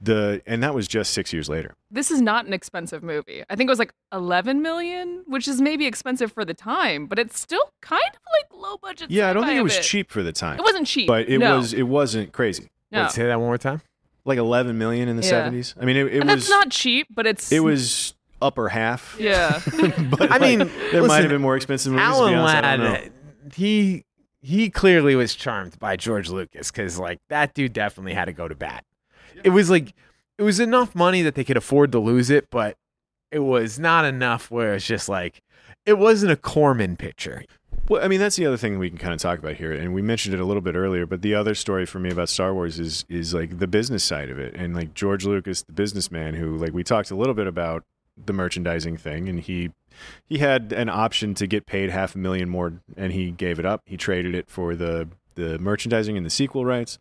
the and that was just six years later This is not an expensive movie. I think it was like 11 million, which is maybe expensive for the time, but it's still kind of like low budget. yeah i don't think it was bit. cheap for the time It wasn't cheap, but it no. was it wasn't crazy No. Wait, say that one more time like 11 million in the Yeah. 70s i mean it, it was that's not cheap, but it's it was upper half Yeah. but I mean, there listen, might have been more expensive movies. to be Alan honest, I don't know. Ladd, he he clearly was charmed by George Lucas because like that dude definitely had to go to bat. It was like it was enough money that they could afford to lose it, but it was not enough where it's just like it wasn't a Corman picture. Well, I mean, that's the other thing we can kind of talk about here, and we mentioned it a little bit earlier. But the other story for me about Star Wars is is like the business side of it, and like George Lucas, the businessman, who like we talked a little bit about the merchandising thing, and he he had an option to get paid half a million more, and he gave it up. He traded it for the the merchandising and the sequel rights.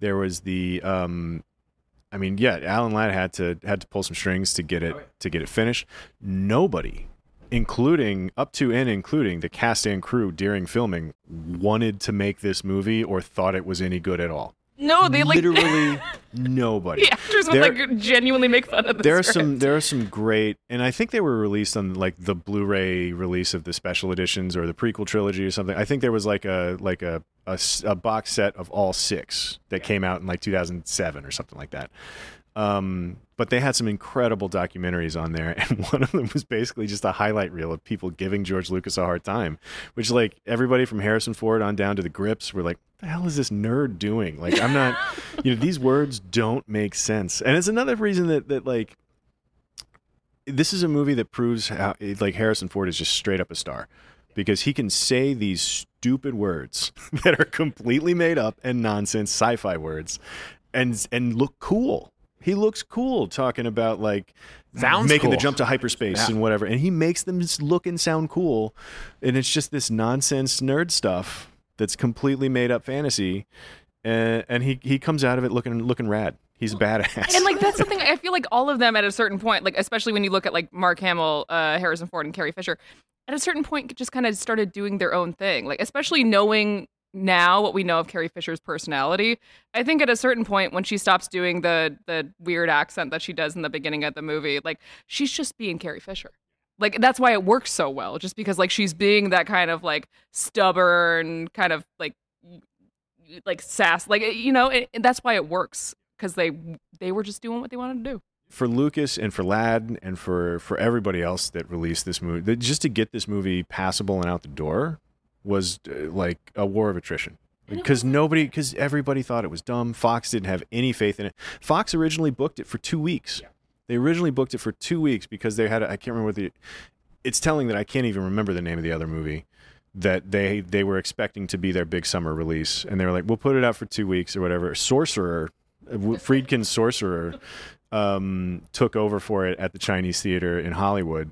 There was the um, I mean, yeah, Alan Ladd had to had to pull some strings to get it oh, to get it finished. Nobody, including up to and including the cast and crew during filming, wanted to make this movie or thought it was any good at all. No, they like literally nobody. the actors would like genuinely make fun of the there are script. some there are some great and I think they were released on like the Blu-ray release of the special editions or the prequel trilogy or something. I think there was like a like a a box set of all six that came out in like 2007 or something like that. Um, but they had some incredible documentaries on there, and one of them was basically just a highlight reel of people giving George Lucas a hard time, which like everybody from Harrison Ford on down to the Grips were like, "The hell is this nerd doing?" Like, I'm not, you know, these words don't make sense, and it's another reason that that like this is a movie that proves how like Harrison Ford is just straight up a star because he can say these stupid words that are completely made up and nonsense sci-fi words and and look cool. He looks cool talking about like Sounds making the jump to hyperspace Yeah. and whatever and he makes them look and sound cool and it's just this nonsense nerd stuff that's completely made up fantasy and, and he he comes out of it looking looking rad. He's badass. and like that's something I feel like all of them at a certain point, like especially when you look at like Mark Hamill, uh, Harrison Ford, and Carrie Fisher, at a certain point just kind of started doing their own thing. Like especially knowing now what we know of Carrie Fisher's personality, I think at a certain point when she stops doing the the weird accent that she does in the beginning of the movie, like she's just being Carrie Fisher. Like that's why it works so well, just because like she's being that kind of like stubborn, kind of like like sass, like you know, and that's why it works because they they were just doing what they wanted to do. for Lucas and for Ladd and for for everybody else that released this movie, that just to get this movie passable and out the door was uh, like a war of attrition. Because nobody, because everybody thought it was dumb. Fox didn't have any faith in it. Fox originally booked it for two weeks. They originally booked it for two weeks because they had, I I can't remember what the, it's telling that I can't even remember the name of the other movie that they they were expecting to be their big summer release, and they were like, "We'll put it out for two weeks or whatever." Sorcerer, uh, Friedkin's Sorcerer, um, took over for it at the Chinese Theater in Hollywood.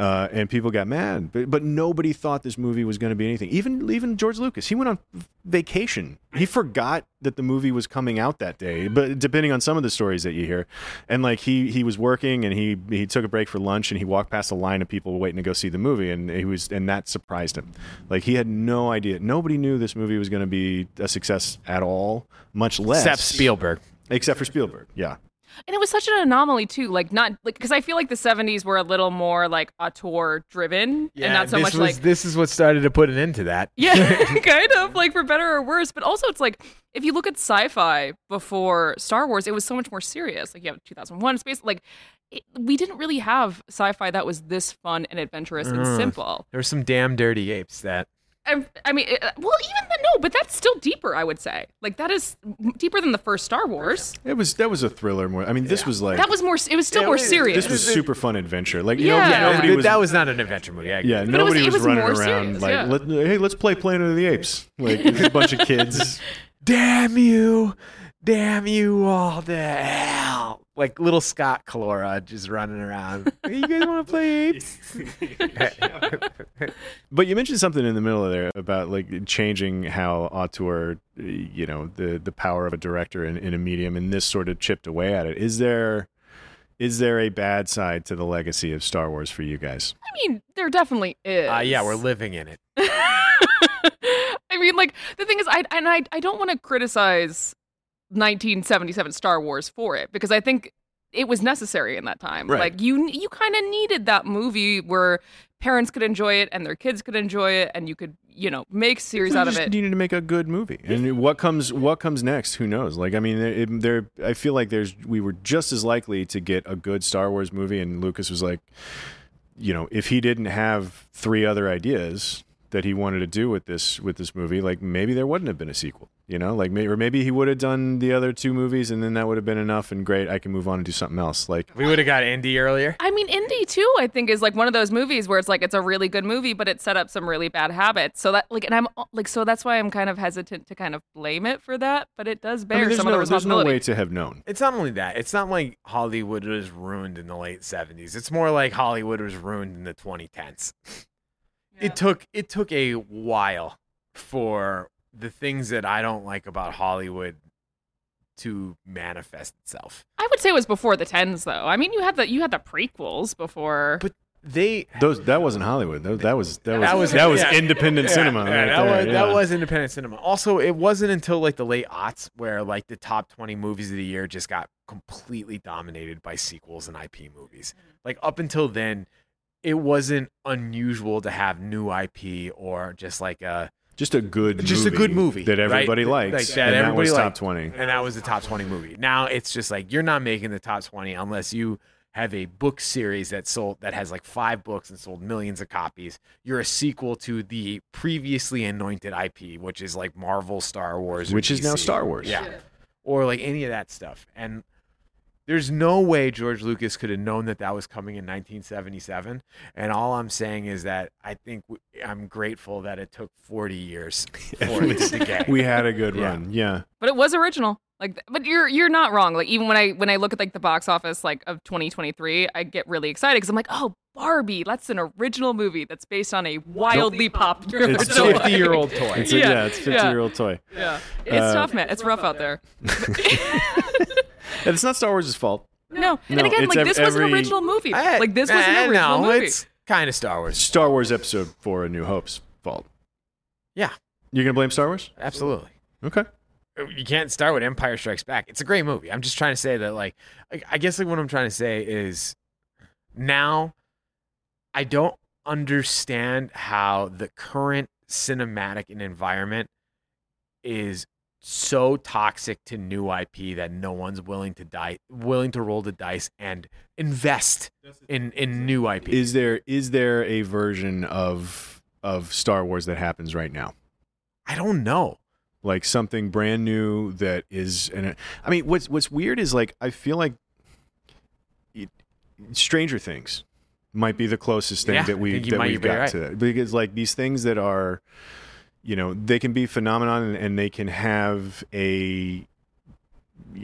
Uh, and people got mad, but, but nobody thought this movie was going to be anything. Even even George Lucas, he went on vacation. He forgot that the movie was coming out that day. But depending on some of the stories that you hear, and like he he was working and he he took a break for lunch and he walked past a line of people waiting to go see the movie and he was and that surprised him. Like he had no idea. Nobody knew this movie was going to be a success at all, much less Except Spielberg. Except for Spielberg, yeah. And it was such an anomaly too, like not like because I feel like the '70s were a little more like auteur driven, and not so much was, like this is what started to put an end to that. yeah, kind of like for better or worse. But also, it's like if you look at sci-fi before Star Wars, it was so much more serious. Like you have 2001: Space, like it, we didn't really have sci-fi that was this fun and adventurous and Uh, simple. There were some damn dirty apes that. I, I mean, it, well, even the no, but that's still deeper. I would say, like that is deeper than the first Star Wars. It was that was a thriller more. I mean, this was like That was more. It was still more serious. This was super fun adventure. Like Yeah. nobody, Yeah, nobody was that was not an adventure movie. I agree. Yeah, But it was- nobody it was, was running around serious, like, yeah. Let, "Hey, let's play Planet of the Apes." Like a bunch of kids. Damn you! Damn you all to hell! Like little Scott Calora just running around. Hey, you guys want to play apes? But you mentioned something in the middle of there about like changing how auteur, you know, the the power of a director in, in a medium, and this sort of chipped away at it. Is there is there a bad side to the legacy of Star Wars for you guys? I mean, there definitely is. Uh, yeah, we're living in it. I mean, like the thing is, I and I I don't want to criticize 1977 Star Wars for it because I think it was necessary in that time. Right. Like you you kind of needed that movie where parents could enjoy it and their kids could enjoy it, and you could you know make series out of just it. needed to make a good movie, and what comes what comes next? Who knows? Like, I mean, it, there. I feel like there's we were just as likely to get a good Star Wars movie, and Lucas was like, you know, if he didn't have three other ideas that he wanted to do with this with this movie, like maybe there wouldn't have been a sequel. You know, like maybe or maybe he would have done the other two movies, and then that would have been enough. And great, I can move on and do something else. Like, We would have got Indy earlier. I mean, Indy too. I think is like one of those movies where it's like it's a really good movie, but it set up some really bad habits. So that like, and I'm like, so that's why I'm kind of hesitant to kind of blame it for that. But it does I bear mean, there's some no of the responsibility. there's no way to have known. It's not only that. It's not like Hollywood was ruined in the late 70s. It's more like Hollywood was ruined in the 2010s. It took it took a while for the things that I don't like about Hollywood to manifest itself. I would say it was before the tens, though. I mean, you had the you had the prequels before. But they Those that wasn't Hollywood. That, that was that was That was that was yeah. independent Yeah, cinema. yeah, right that, there, was, yeah. that was independent cinema. Also, it wasn't until like the late aughts where like the top 20 movies of the year just got completely dominated by sequels and IP movies. Mm-hmm. Like up until then, it wasn't unusual to have new IP or just like a just a good just a good movie that right? everybody likes, Like, that and that everybody was top 20. and that was the top 20 movie. Now it's just like you're not making the top 20 unless you have a book series that sold that has like five books and sold millions of copies. You're a sequel to the previously anointed IP, which is like Marvel, Star Wars, Which is now Star Wars. Yeah. Or like any of that stuff. And there's no way George Lucas could have known that that was coming in 1977. And all I'm saying is that I think w- I'm grateful that it took 40 years for it to get. we had a good Yeah. run. Yeah. but it was original. Like, but you're you're not wrong. Like, even when I when I look at like the box office like of 2023, I get really excited because I'm like, oh, Barbie, that's an original movie that's based on a wildly popular It's a 50 year old toy. It's a, yeah. it's 50 year old toy. Yeah, it's Uh, tough, man. It's rough out there. And it's not Star Wars' fault. No, and again, it's like ev- this was an original movie. Eh, Like this was eh, an original no, movie. It's kind of Star Wars. Star Wars Episode 4 A New Hope's fault. Yeah, You're going to blame Star Wars? absolutely. Okay. You can't start with Empire Strikes Back. It's a great movie. I'm just trying to say that, like, I- I guess like what I'm trying to say is now I don't understand how the current cinematic and environment is so toxic to new IP that no one's willing to die willing to roll the dice and invest in in new IP. Is there is there a version of of Star Wars that happens right now? I don't know. Like something brand new that is and I mean what's what's weird is like I feel like it, Stranger Things might be the closest thing Yeah, that we that we've got right. to that. because like these things that are you know they can be phenomenon and, and they can have a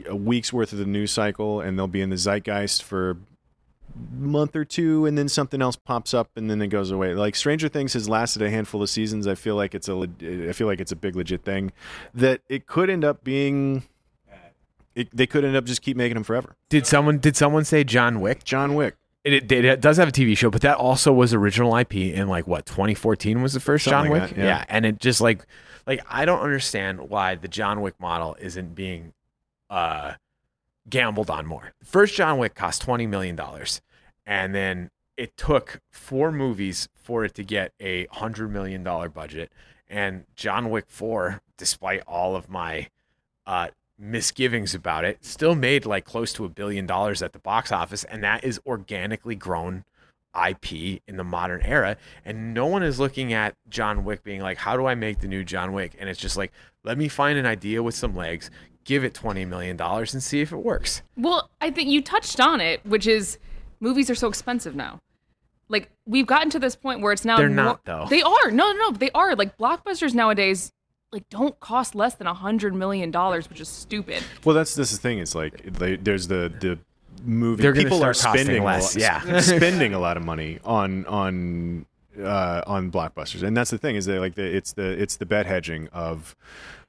a week's worth of the news cycle and they'll be in the zeitgeist for a month or two and then something else pops up and then it goes away. Like stranger things has lasted a handful of seasons. I feel like it's a i feel like it's a big legit thing that it could end up being it, they could end up just keep making them forever. Did someone did someone say John Wick? john wick It, it, it does have a TV show, but that also was original IP in like what 2014 was the first Something John like Wick. that, yeah. and it just like like I don't understand why the John Wick model isn't being uh gambled on more. The first John Wick cost 20 million dollars, and then it took four movies for it to get a hundred million dollar budget. And John Wick 4, despite all of my uh, misgivings about it, still made like close to a billion dollars at the box office, and that is organically grown IP in the modern era. And no one is looking at John Wick being like, how do I make the new John Wick? And it's just like, let me find an idea with some legs, give it $20 million and see if it works. Well, I think you touched on it, which is movies are so expensive now. Like we've gotten to this point where it's now They're nor- not, though. They are. No, no, no, they are. Like blockbusters nowadays like don't cost less than a hundred million dollars, which is stupid. Well, that's this the thing. It's like they, there's the the movie. They're gonna people are start costing spending less, a lot, yeah. spending a lot of money on on uh, on blockbusters, and that's the thing is that like the, it's the it's the bet hedging of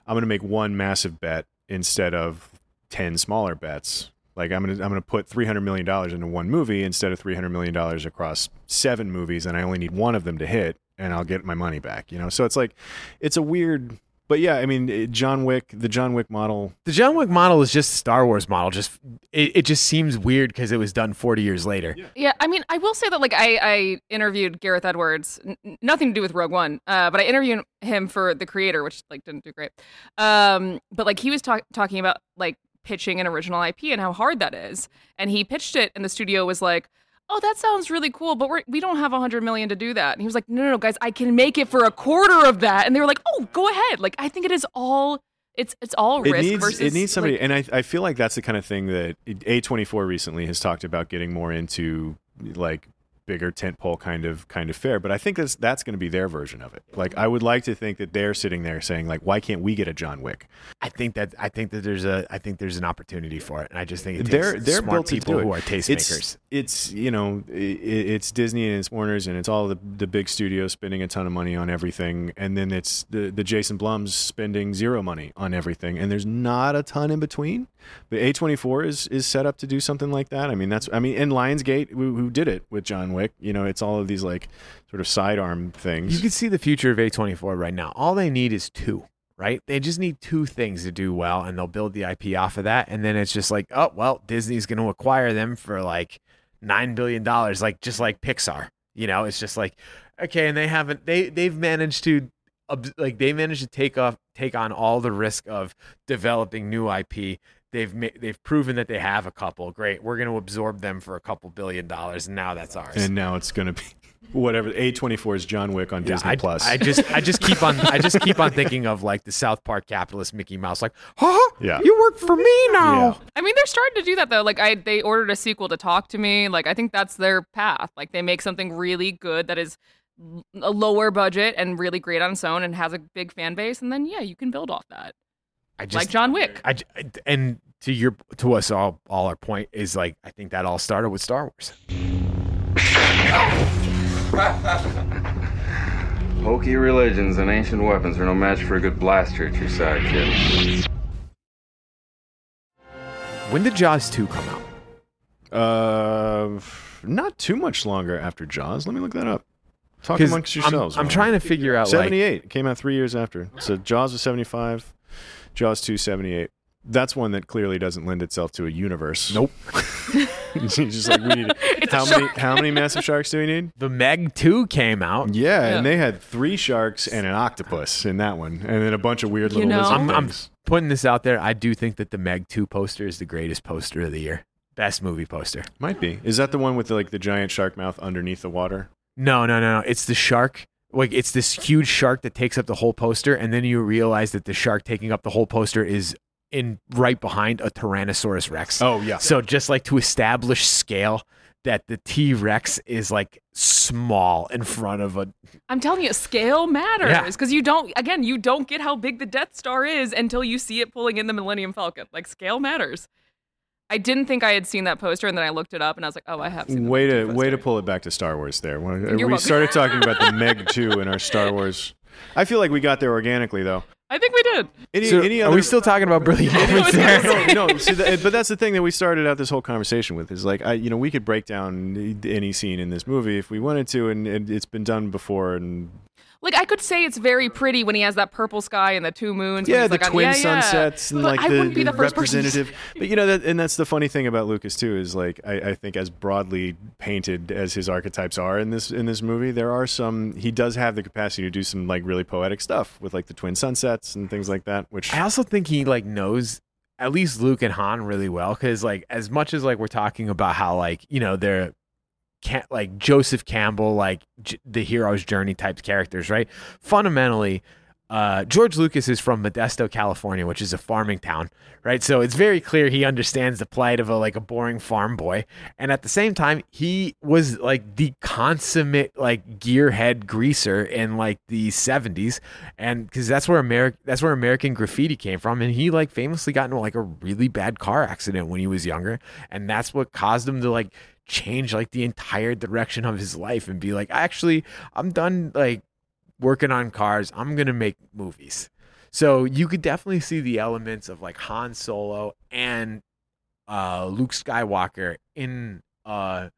I'm going to make one massive bet instead of ten smaller bets. Like I'm gonna I'm gonna put three hundred million dollars into one movie instead of three hundred million dollars across seven movies, and I only need one of them to hit, and I'll get my money back. You know, so it's like it's a weird. But yeah, I mean, John Wick, the John Wick model. The John Wick model is just Star Wars model. Just it, it just seems weird because it was done 40 years later. Yeah, I mean, I will say that like I, I interviewed Gareth Edwards, n- n- nothing to do with Rogue One, uh, but I interviewed him for The Creator, which like didn't do great. Um, but like he was talk- talking about like pitching an original IP and how hard that is, and he pitched it, and the studio was like. Oh, that sounds really cool, but we're, we don't have a hundred million to do that. And he was like, "No, no, no, guys, I can make it for a quarter of that." And they were like, "Oh, go ahead." Like, I think it is all it's it's all risk it needs versus it needs somebody like- and I, I feel like that's the kind of thing that a24 recently has talked about getting more into like bigger tentpole kind of kind of fare but i think that's that's going to be their version of it like i would like to think that they're sitting there saying like why can't we get a john wick I think that I think that there's a I think there's an opportunity for it, and I just think it they're they're smart built to people do it. who are tastemakers. It's, it's you know i it's Disney and it's Warner's and it's all the the big studios spending a ton of money on everything, and then it's the the Jason Blums spending zero money on everything, and there's not a ton in between. But A24 is is set up to do something like that. I mean that's I mean and Lionsgate who, who did it with John Wick. You know it's all of these like sort of sidearm things. You can see the future of A24 right now. All they need is two, right? They just need two things to do well, and they'll build the IP off of that. And then it's just like, oh, well, Disney's going to acquire them for like $9 billion, like just like Pixar. You know, it's just like, okay, and they haven't, they, they've managed to, like, they managed to take off, take on all the risk of developing new IP. They've ma- they've proven that they have a couple. Great, we're going to absorb them for a couple billion dollars, and now that's ours. and now it's going to be whatever A24 is John Wick on Yeah, Disney I, Plus. I just I just keep on I just keep on thinking of like the South Park capitalist Mickey Mouse, like, huh? Yeah. You work for me now. I mean, they're starting to do that though. Like, I they ordered a sequel to Talk to Me. Like, I think that's their path. Like, they make something really good that is a lower budget and really great on its own and has a big fan base, and then yeah, you can build off that. I just like John Wick. I j- and to your to us all all our point is like I think that all started with Star Wars. Hokey religions and ancient weapons are no match for a good blaster at your side, kid. When did Jaws two come out? Uh, not too much longer after Jaws. Let me look that up. Talk 'Cause amongst I'm- yourselves. I'm trying to figure out, 78 it came out three years after. So Jaws was 75, Jaws 278. That's one that clearly doesn't lend itself to a universe. Nope. It's just like we need. How many? How many massive sharks do we need? The Meg two came out. Yeah, Yeah. and they had three sharks and an octopus in that one, and then a bunch of weird little lizard I'm, I'm things. putting this out there. I do think that the Meg two poster is the greatest poster of the year. Best movie poster. Might be. Is that the one with the, like the giant shark mouth underneath the water? No, no, no, no. It's the shark. Like it's this huge shark that takes up the whole poster, and then you realize that the shark taking up the whole poster is in right behind a Tyrannosaurus Rex. Oh, yeah. So just like to establish scale, that the T Rex is like small in front of a. I'm telling you, scale matters Yeah. because you don't. Again, you don't get how big the Death Star is until you see it pulling in the Millennium Falcon. Like scale matters. I didn't think I had seen that poster, and then I looked it up, and I was like, "Oh, I have seen." Way to way to pull it back to Star Wars there. When- You're we welcome. started talking about the Meg 2 in our Star Wars. I feel like we got there organically though. I think we did. Any, So, any are we still talking about brilliant moments there? no, no. See, that, but that's the thing that we started out this whole conversation with is like, I, you know, we could break down any scene in this movie if we wanted to, and it, it's been done before. And Like I could say it's very pretty when he has that purple sky and the two moons. yeah, the like, on- twin yeah, yeah. sunsets and But like I the, wouldn't be the the first person representative. But you know, that, and that's the funny thing about Lucas too is like, I, I think as broadly painted as his archetypes are in this in this movie, there are some. He does have the capacity to do some like really poetic stuff with like the twin sunsets and things like that. Which I also think he like knows at least Luke and Han really well because like as much as like we're talking about how like you know they're ca- like Joseph Campbell like j- the hero's journey type characters right? Fundamentally uh, George Lucas is from Modesto, California, which is a farming town, right? So it's very clear he understands the plight of a like a boring farm boy, and at the same time, he was like the consummate like gearhead greaser in like the '70s, and because that's where America that's where American Graffiti came from, and he like famously got into like a really bad car accident when he was younger, and that's what caused him to like change like the entire direction of his life and be like, actually, I'm done like working on cars. I'm gonna make movies. So you could definitely see the elements of like Han Solo and uh, Luke Skywalker in uh,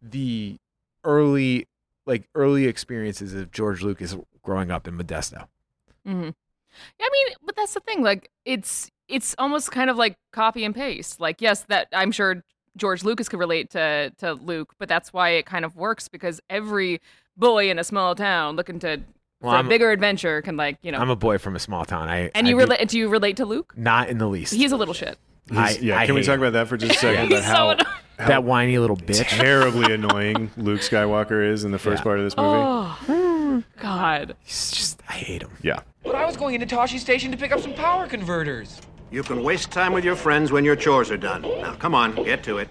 the early like early experiences of George Lucas growing up in Modesto. Mm-hmm. Yeah, I mean, but that's the thing. Like, it's it's almost kind of like copy and paste. Like, yes, that I'm sure George Lucas could relate to to Luke, but that's why it kind of works because every boy in a small town looking to Well, for I'm- a bigger adventure can like you know. I'm a boy from a small town. I and I you relate? Do you relate to Luke? not in the least. He's a little shit. I- yeah, I can we talk him. about that for just a second? He's about so how, annoying. how that whiny little bitch. terribly annoying Luke Skywalker is in the first Yeah. part of this movie. Oh, God. He's just I hate him. Yeah. But I was going into Tosche Station to pick up some power converters. You can waste time with your friends when your chores are done. Now, come on, get to it.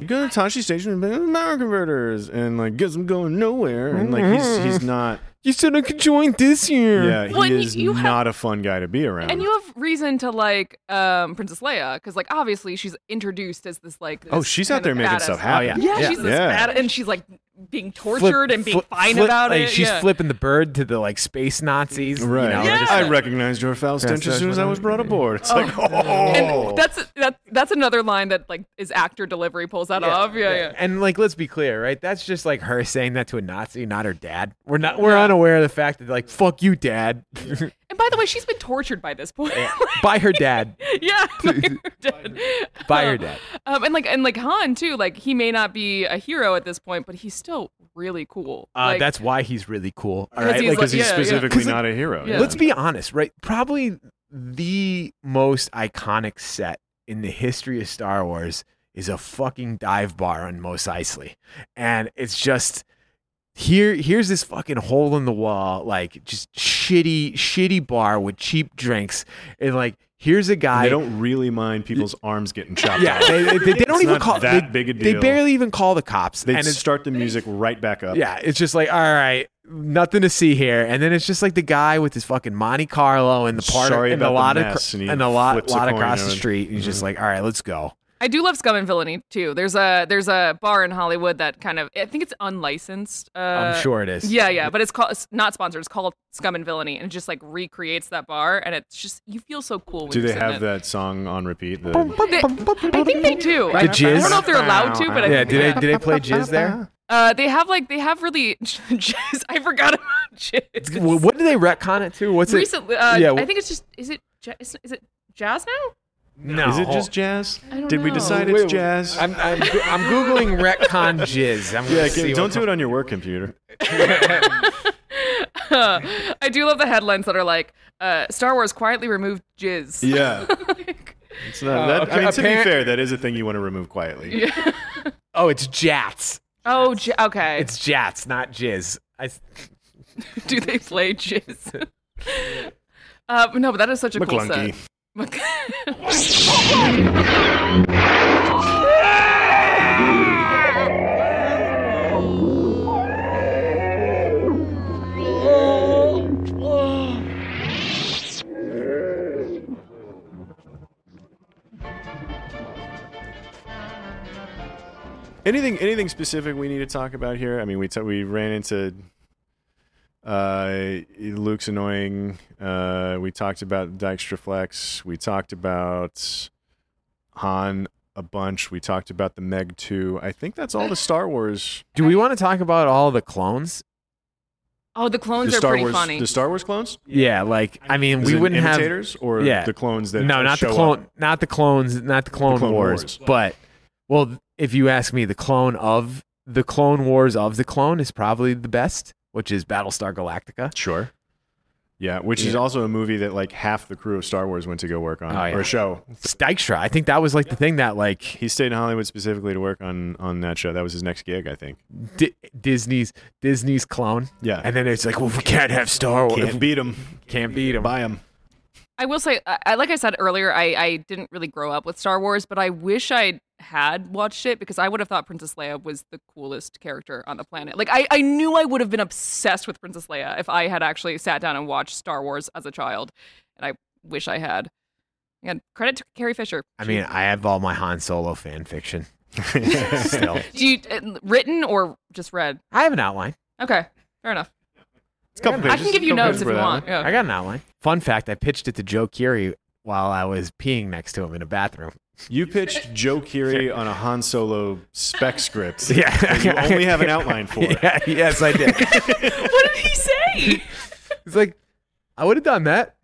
You go to Tosche Station and buy power converters, and like, guess I'm going nowhere. And like, he's he's not. You said I could join this year. Yeah, he Well, and is you have- not a fun guy to be around. And you have reason to like um Princess Leia because like obviously she's introduced as this like Oh, she's out kind there of making badass. stuff happen. Yeah, Oh, yeah. she's this Yeah. bad and she's like being Flip- tortured and being flip- fine flip- about like, it. She's yeah. flipping the bird to the like space Nazis. Right. You know, like, just- I recognized your foul stench as soon as I was brought aboard. It's oh. like, oh. And that's that that's another line that like is actor delivery pulls that off. Yeah, yeah. And like, let's be clear, right? That's just like her saying that to a Nazi, not her dad. We're not. We're unaware of the fact that like, fuck you, dad, And by the way, she's been tortured by this point. by her dad, yeah, by her dad. by her dad. Um, and like and like Han too. Like he may not be a hero at this point, but he's still really cool. Uh, like, that's why he's really cool. All 'Cause right, he's Like, like- because he's yeah, yeah. not a hero. Yeah. Let's be honest, right? Probably the most iconic set in the history of Star Wars is a fucking dive bar on Mos Eisley, and it's just here. Here's this fucking hole in the wall, like just shitty, shitty bar with cheap drinks, and like here's a guy. They don't really mind people's arms getting chopped yeah, off. they, they, they don't It's even call that they, big a deal They barely even call the cops. They and start the music right back up. yeah, it's just like, all right, nothing to see here. And then it's just like the guy with his fucking Monte Carlo and the part Sorry and a the lot of and and a lot, lot across the street. And he's just mhm. like, all right, let's go. I do love Scum and Villainy too. There's a there's a bar in Hollywood that kind of I think it's unlicensed. Uh, I'm sure it is. Yeah, yeah, but it's called it's not sponsored. It's called Scum and Villainy, and it just like recreates that bar, and it's just you feel so cool. When Do you're they have it. that song on repeat? The, They- I think they do. I, The jizz? I don't know if they're allowed to, but I yeah, think did they did they play jizz there? Uh, they have like they have really jizz. I forgot about jizz. Wh- What do they retcon it to? What's Recently, it? uh, yeah, I think it's just is it ja- is, is it jazz now? No. Is it just jazz? I don't Did we know. decide Wait, it's wait, jazz? I'm I'm, I'm googling retcon jizz. I'm yeah, gonna see don't what do it on your work computer. I do love the headlines that are like uh, Star Wars quietly removed jizz. Yeah. It's not, Uh, that, okay, I mean, to be apparent- fair, that is a thing you want to remove quietly. Yeah. Oh, it's Jatz. Oh, j- okay. It's Jatz, not jizz. I, do they play jizz? uh, no, but that is such a cool Maclunkey. set anything anything specific we need to talk about here? I mean, we t- we ran into uh, Luke's annoying. Uh, we talked about Dykstraflex. We talked about Han a bunch. We talked about the Meg 2. I think that's all the Star Wars. Do we want to talk about all the clones? Oh, the clones the are Star pretty Wars, funny. The Star Wars clones? Yeah, like I mean, Is we it wouldn't have imitators or yeah. the clones that no, not the show clone, up? not the clones, not the Clone, Clone Wars, Wars. But well, if you ask me, the clone of the Clone Wars of the clone is probably the best, which is Battlestar Galactica. Sure. Yeah, which is also a movie that like half the crew of Star Wars went to go work on, Oh, yeah. or a show. Dykstra. I think that was like the thing that like He stayed in Hollywood specifically to work on on that show. That was his next gig, I think. Di- Disney's Disney's clone. Yeah. and then it's like, well, we can't have Star Wars. Can't beat him. Can't beat him. Buy him. I will say, I, I- like I said earlier, I, I didn't really grow up with Star Wars, but I wish I had watched it because I would have thought Princess Leia was the coolest character on the planet. Like, I, I knew I would have been obsessed with Princess Leia if I had actually sat down and watched Star Wars as a child. And I wish I had. And credit to Carrie Fisher. I mean, I have all my Han Solo fan fiction. Still, Do you uh, written or just read? I have an outline. Okay, fair enough. It's a couple I pages. can give you notes if you want. Yeah. I got an outline. Fun fact: I pitched it to Joe Keery while I was peeing next to him in a bathroom. You pitched Joe Keery on a Han Solo spec script. Yeah. that you only have an outline for. Yeah, yes, I did. what did he say? He's like, I would have done that.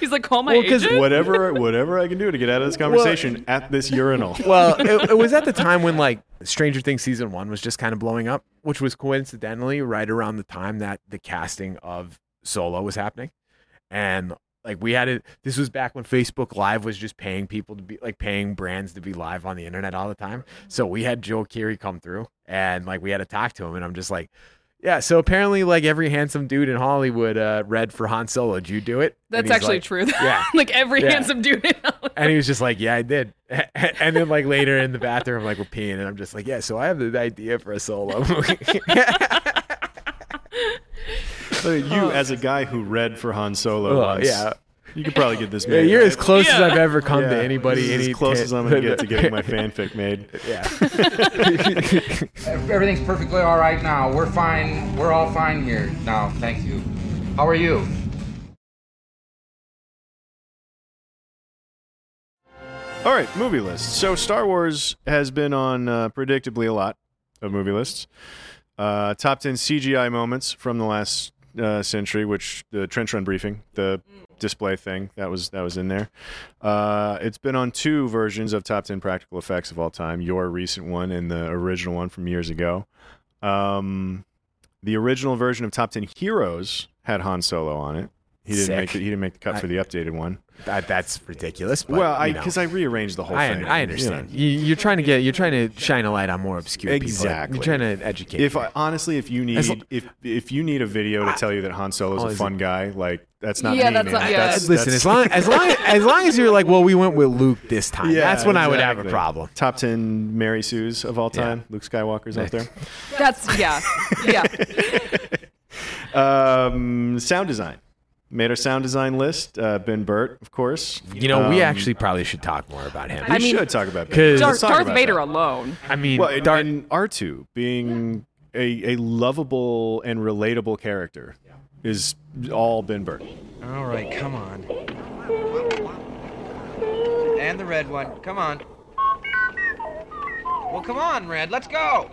He's like, call my Well, 'cause agent. Whatever, whatever I can do to get out of this conversation at this urinal. well, it, it was at the time when like Stranger Things season one was just kind of blowing up, which was coincidentally right around the time that the casting of Solo was happening, and like we had it. This was back when Facebook Live was just paying people to be like paying brands to be live on the internet all the time. So we had Joe Keery come through, and like we had to talk to him, and I'm just like. Yeah, so apparently, like every handsome dude in Hollywood uh, read for Han Solo. Did you do it? That's actually like- true. Yeah, like every Yeah. handsome dude. in Hollywood. and he was just like, "Yeah, I did." And then like later in the bathroom, like we're peeing, and I'm just like, "Yeah, so I have the idea for a solo movie." So you, as a guy who read for Han Solo, Oh, once, yeah. you could probably get this Yeah, made. you're right? as close as I've ever come to anybody. this is any as close t- as I'm gonna get to getting my fanfic made. Yeah. Everything's perfectly all right now. We're fine. We're all fine here now. Thank you. How are you? All right, movie lists. So Star Wars has been on uh, predictably a lot of movie lists. Uh, top ten CGI moments from the last uh, century, which the trench run briefing, the display thing that was that was in there. Uh, it's been on two versions of top ten practical effects of all time. Your recent one and the original one from years ago. Um, the original version of top ten heroes had Han Solo on it. He didn't Sick. make the, he didn't make the cut I- for the updated one. that, that's ridiculous. But, well, I because I rearranged the whole I, thing. I you know. understand. You you're trying to get, you're trying to shine a light on more obscure Exactly. people. You're trying to educate. If. I, honestly, if you need As lo- if if you need a video to tell you that Han Solo's Oh, a is fun guy, like that's not Yeah, me, that's man. not- yeah. That's- Listen, that's- as long as long as long as you're like, well, we went with Luke this time. Yeah, that's when I would have a problem. Top ten Mary Sue's of all Yeah. time. Luke Skywalker's out there. That's yeah, yeah. Um, sound design. Made our sound design list. Uh, ben Burtt, of course. You know, we Um, actually probably should talk more about him. we I mean- should talk about Ben. 'Cause- Let's Darth, talk Darth about Vader that. alone. I mean, Well, and, Dar- and R2 being a, a lovable and relatable character is all Ben Burtt. All right, come on. And the red one. Come on. Well, come on, Red. Let's go.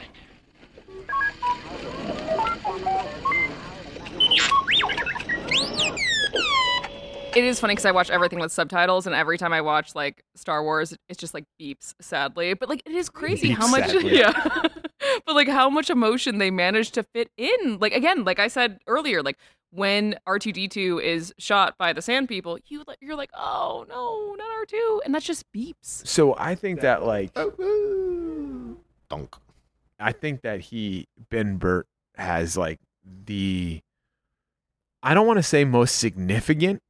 It is funny because I watch everything with subtitles, and every time I watch like Star Wars, it's just like beeps, sadly. But like, it is crazy how much, sadly. yeah. but like, how much emotion they manage to fit in. Like again, like I said earlier, like when R two D two is shot by the Sand People, you you're like, oh no, not R two, and that's just beeps. so I think that like oh, Dunk. I think that he Ben Burtt has like the I don't want to say most significant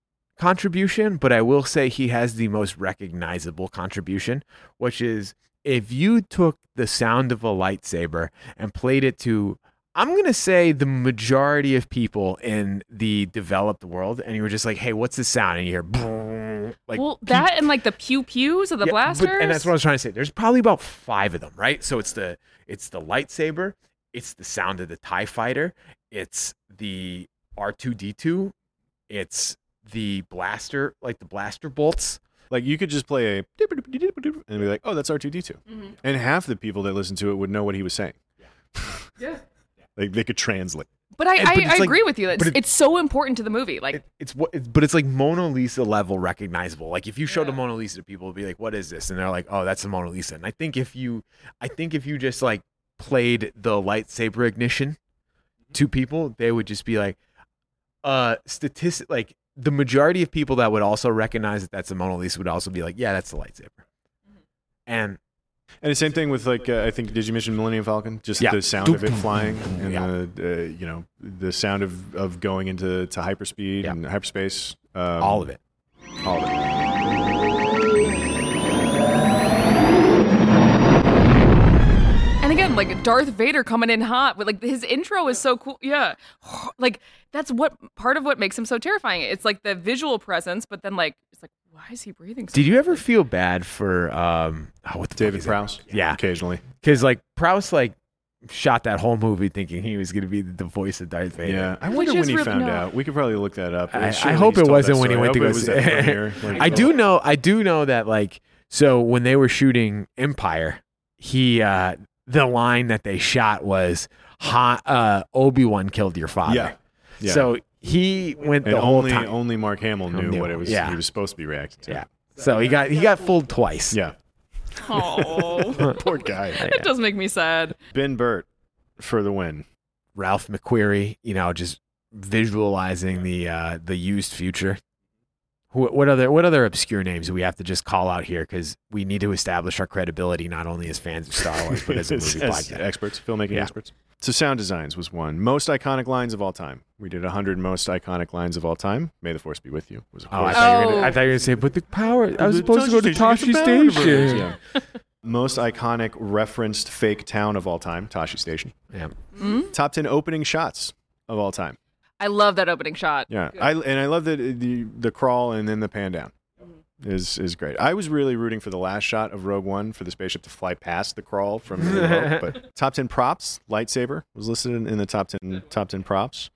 contribution, but I will say he has the most recognizable contribution, which is if you took the sound of a lightsaber and played it to I'm going to say the majority of people in the developed world and you were just like, "Hey, what's the sound?" and you hear like well, that and like the pew pews of the Yeah, but- blasters. and that's what I was trying to say. There's probably about five of them, right? So it's the it's the lightsaber, it's the sound of the Tie Fighter, it's the R2D2, it's the blaster, like the blaster bolts. Like you could just play a and be like, "Oh, that's R2D2," Mhm. and half the people that listen to it would know what he was saying. Yeah. Like they could translate. But I, And- I, but it's I like- agree with you. It's, but it- it's so important to the movie. Like, It's what, it's, but it's like Mona Lisa level recognizable. Like if you showed a Mona Lisa to people, it'd be like, "What is this?" And they're like, "Oh, that's a Mona Lisa." And I think if you, I think if you just like played the lightsaber ignition to people, they would just be like, uh, statistic like the majority of people that would also recognize that that's a Mona Lisa would also be like, "Yeah, that's the lightsaber." And And the same thing with like uh, I think did you mention Millennium Falcon? Just Yeah. the sound of it flying and Yeah. the uh, you know the sound of, of going into to hyperspeed and hyperspace. Um, All of it. All of it. Again, like Darth Vader coming in hot with like his intro is so cool. Yeah, like that's what part of what makes him so terrifying. It's like the visual presence, but then like it's like why is he breathing? So Did you ever feel bad for um oh, what the David fuck? Prowse? Yeah, occasionally. because like Prowse like shot that whole movie thinking he was going to be the voice of Darth Vader. Yeah, I wonder when he really- found no. out. We could probably look that up. I, I hope it wasn't when he went to I go hope it see. at the premiere. Like, I do know. I do know that like so when they were shooting Empire, he uh the line that they shot was uh Obi Wan killed your father. Yeah. Yeah. So he went And the whole only time. only Mark Hamill knew Hamill, what it was. yeah. He was supposed to be reacting to. Yeah. So he got he got fooled twice. Yeah. Oh, Poor guy. it does make me sad. Ben Burtt for the win. Ralph McQuarrie, you know, just visualizing the uh, the used future. Who, what other what other obscure names do we have to just call out here because we need to establish our credibility not only as fans of Star Wars but as a movie As podcast. experts, filmmaking Yeah. experts. So sound designs was one. Most iconic lines of all time. We did 100 most iconic lines of all time. May the force be with you. Was of Oh, I thought, you were gonna, I thought you were gonna say, but the power. I was supposed to go to Tosche Station. Yeah. Most iconic referenced fake town of all time, Tosche Station. Yeah. Mm? Top 10 opening shots of all time. I love that opening shot. Yeah, I and I love that the the crawl and then the pan down is is great. I was really rooting for the last shot of Rogue One for the spaceship to fly past the crawl from the Hope, but top ten props lightsaber was listed in, in the top ten top ten props.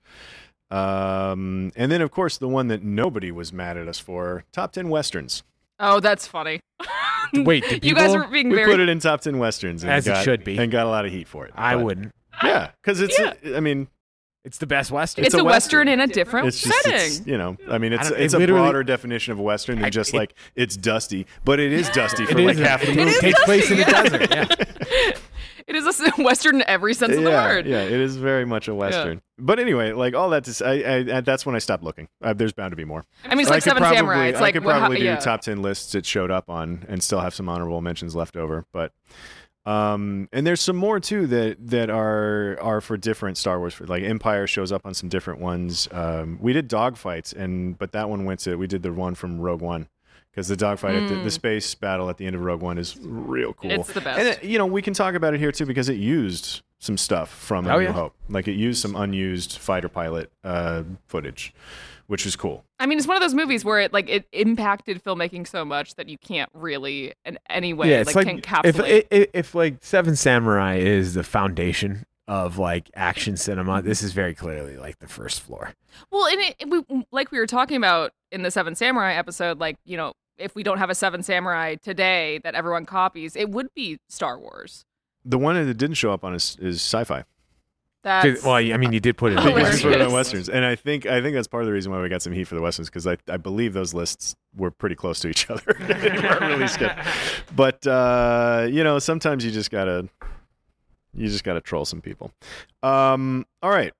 Um, and then of course the one that nobody was mad at us for top ten westerns. Oh, that's funny. Wait, did you guys were being we very. put it in top ten westerns and As it should be. and got a lot of heat for it. I But- wouldn't. Yeah, because it's Yeah. I mean It's the best western. it's, a western, in a different it's just setting. it's, you know I mean it's don't- it's it a broader definition of western than just it- like it's dusty, but it is dusty for It like is half the movie. is takes place in the desert. Yeah. It is a s- western in every sense of the word. yeah, it is very much a western. But anyway, like all that to say, I, I, that's when I stopped looking. Uh, there's bound to be more. I mean, it's I like Seven probably, Samurai. It's I like could wha- how- probably do yeah. top ten lists it showed up on, and still have some honorable mentions left over. But um, and there's some more too that that are are for different Star Wars. Like Empire shows up on some different ones. Um, we did dogfights, and but that one went to we did the one from Rogue One. Because the dogfight, at the, the Mm. space battle at the end of Rogue One is real cool. It's the best. And it, you know, we can talk about it here too because it used some stuff from A Oh, New yeah. Hope. Like it used some unused fighter pilot uh, footage, which was cool. I mean, it's one of those movies where it like it impacted filmmaking so much that you can't really in any way yeah, it's like, like, encapsulate. if, if if like Seven Samurai is the foundation of like action cinema, this is very clearly like the first floor. Well, and it, it- we, like we were talking about in the Seven Samurai episode, like you know, if we don't have a Seven Samurai today that everyone copies, it would be Star Wars. The one that didn't show up on is, is sci-fi. That's well, I mean, you did put it. in We put it on Westerns. westerns, and I think I think that's part of the reason why we got some heat for the westerns because I, I believe those lists were pretty close to each other. they weren't really skipped, but uh, you know sometimes you just gotta you just gotta troll some people. Um, all right.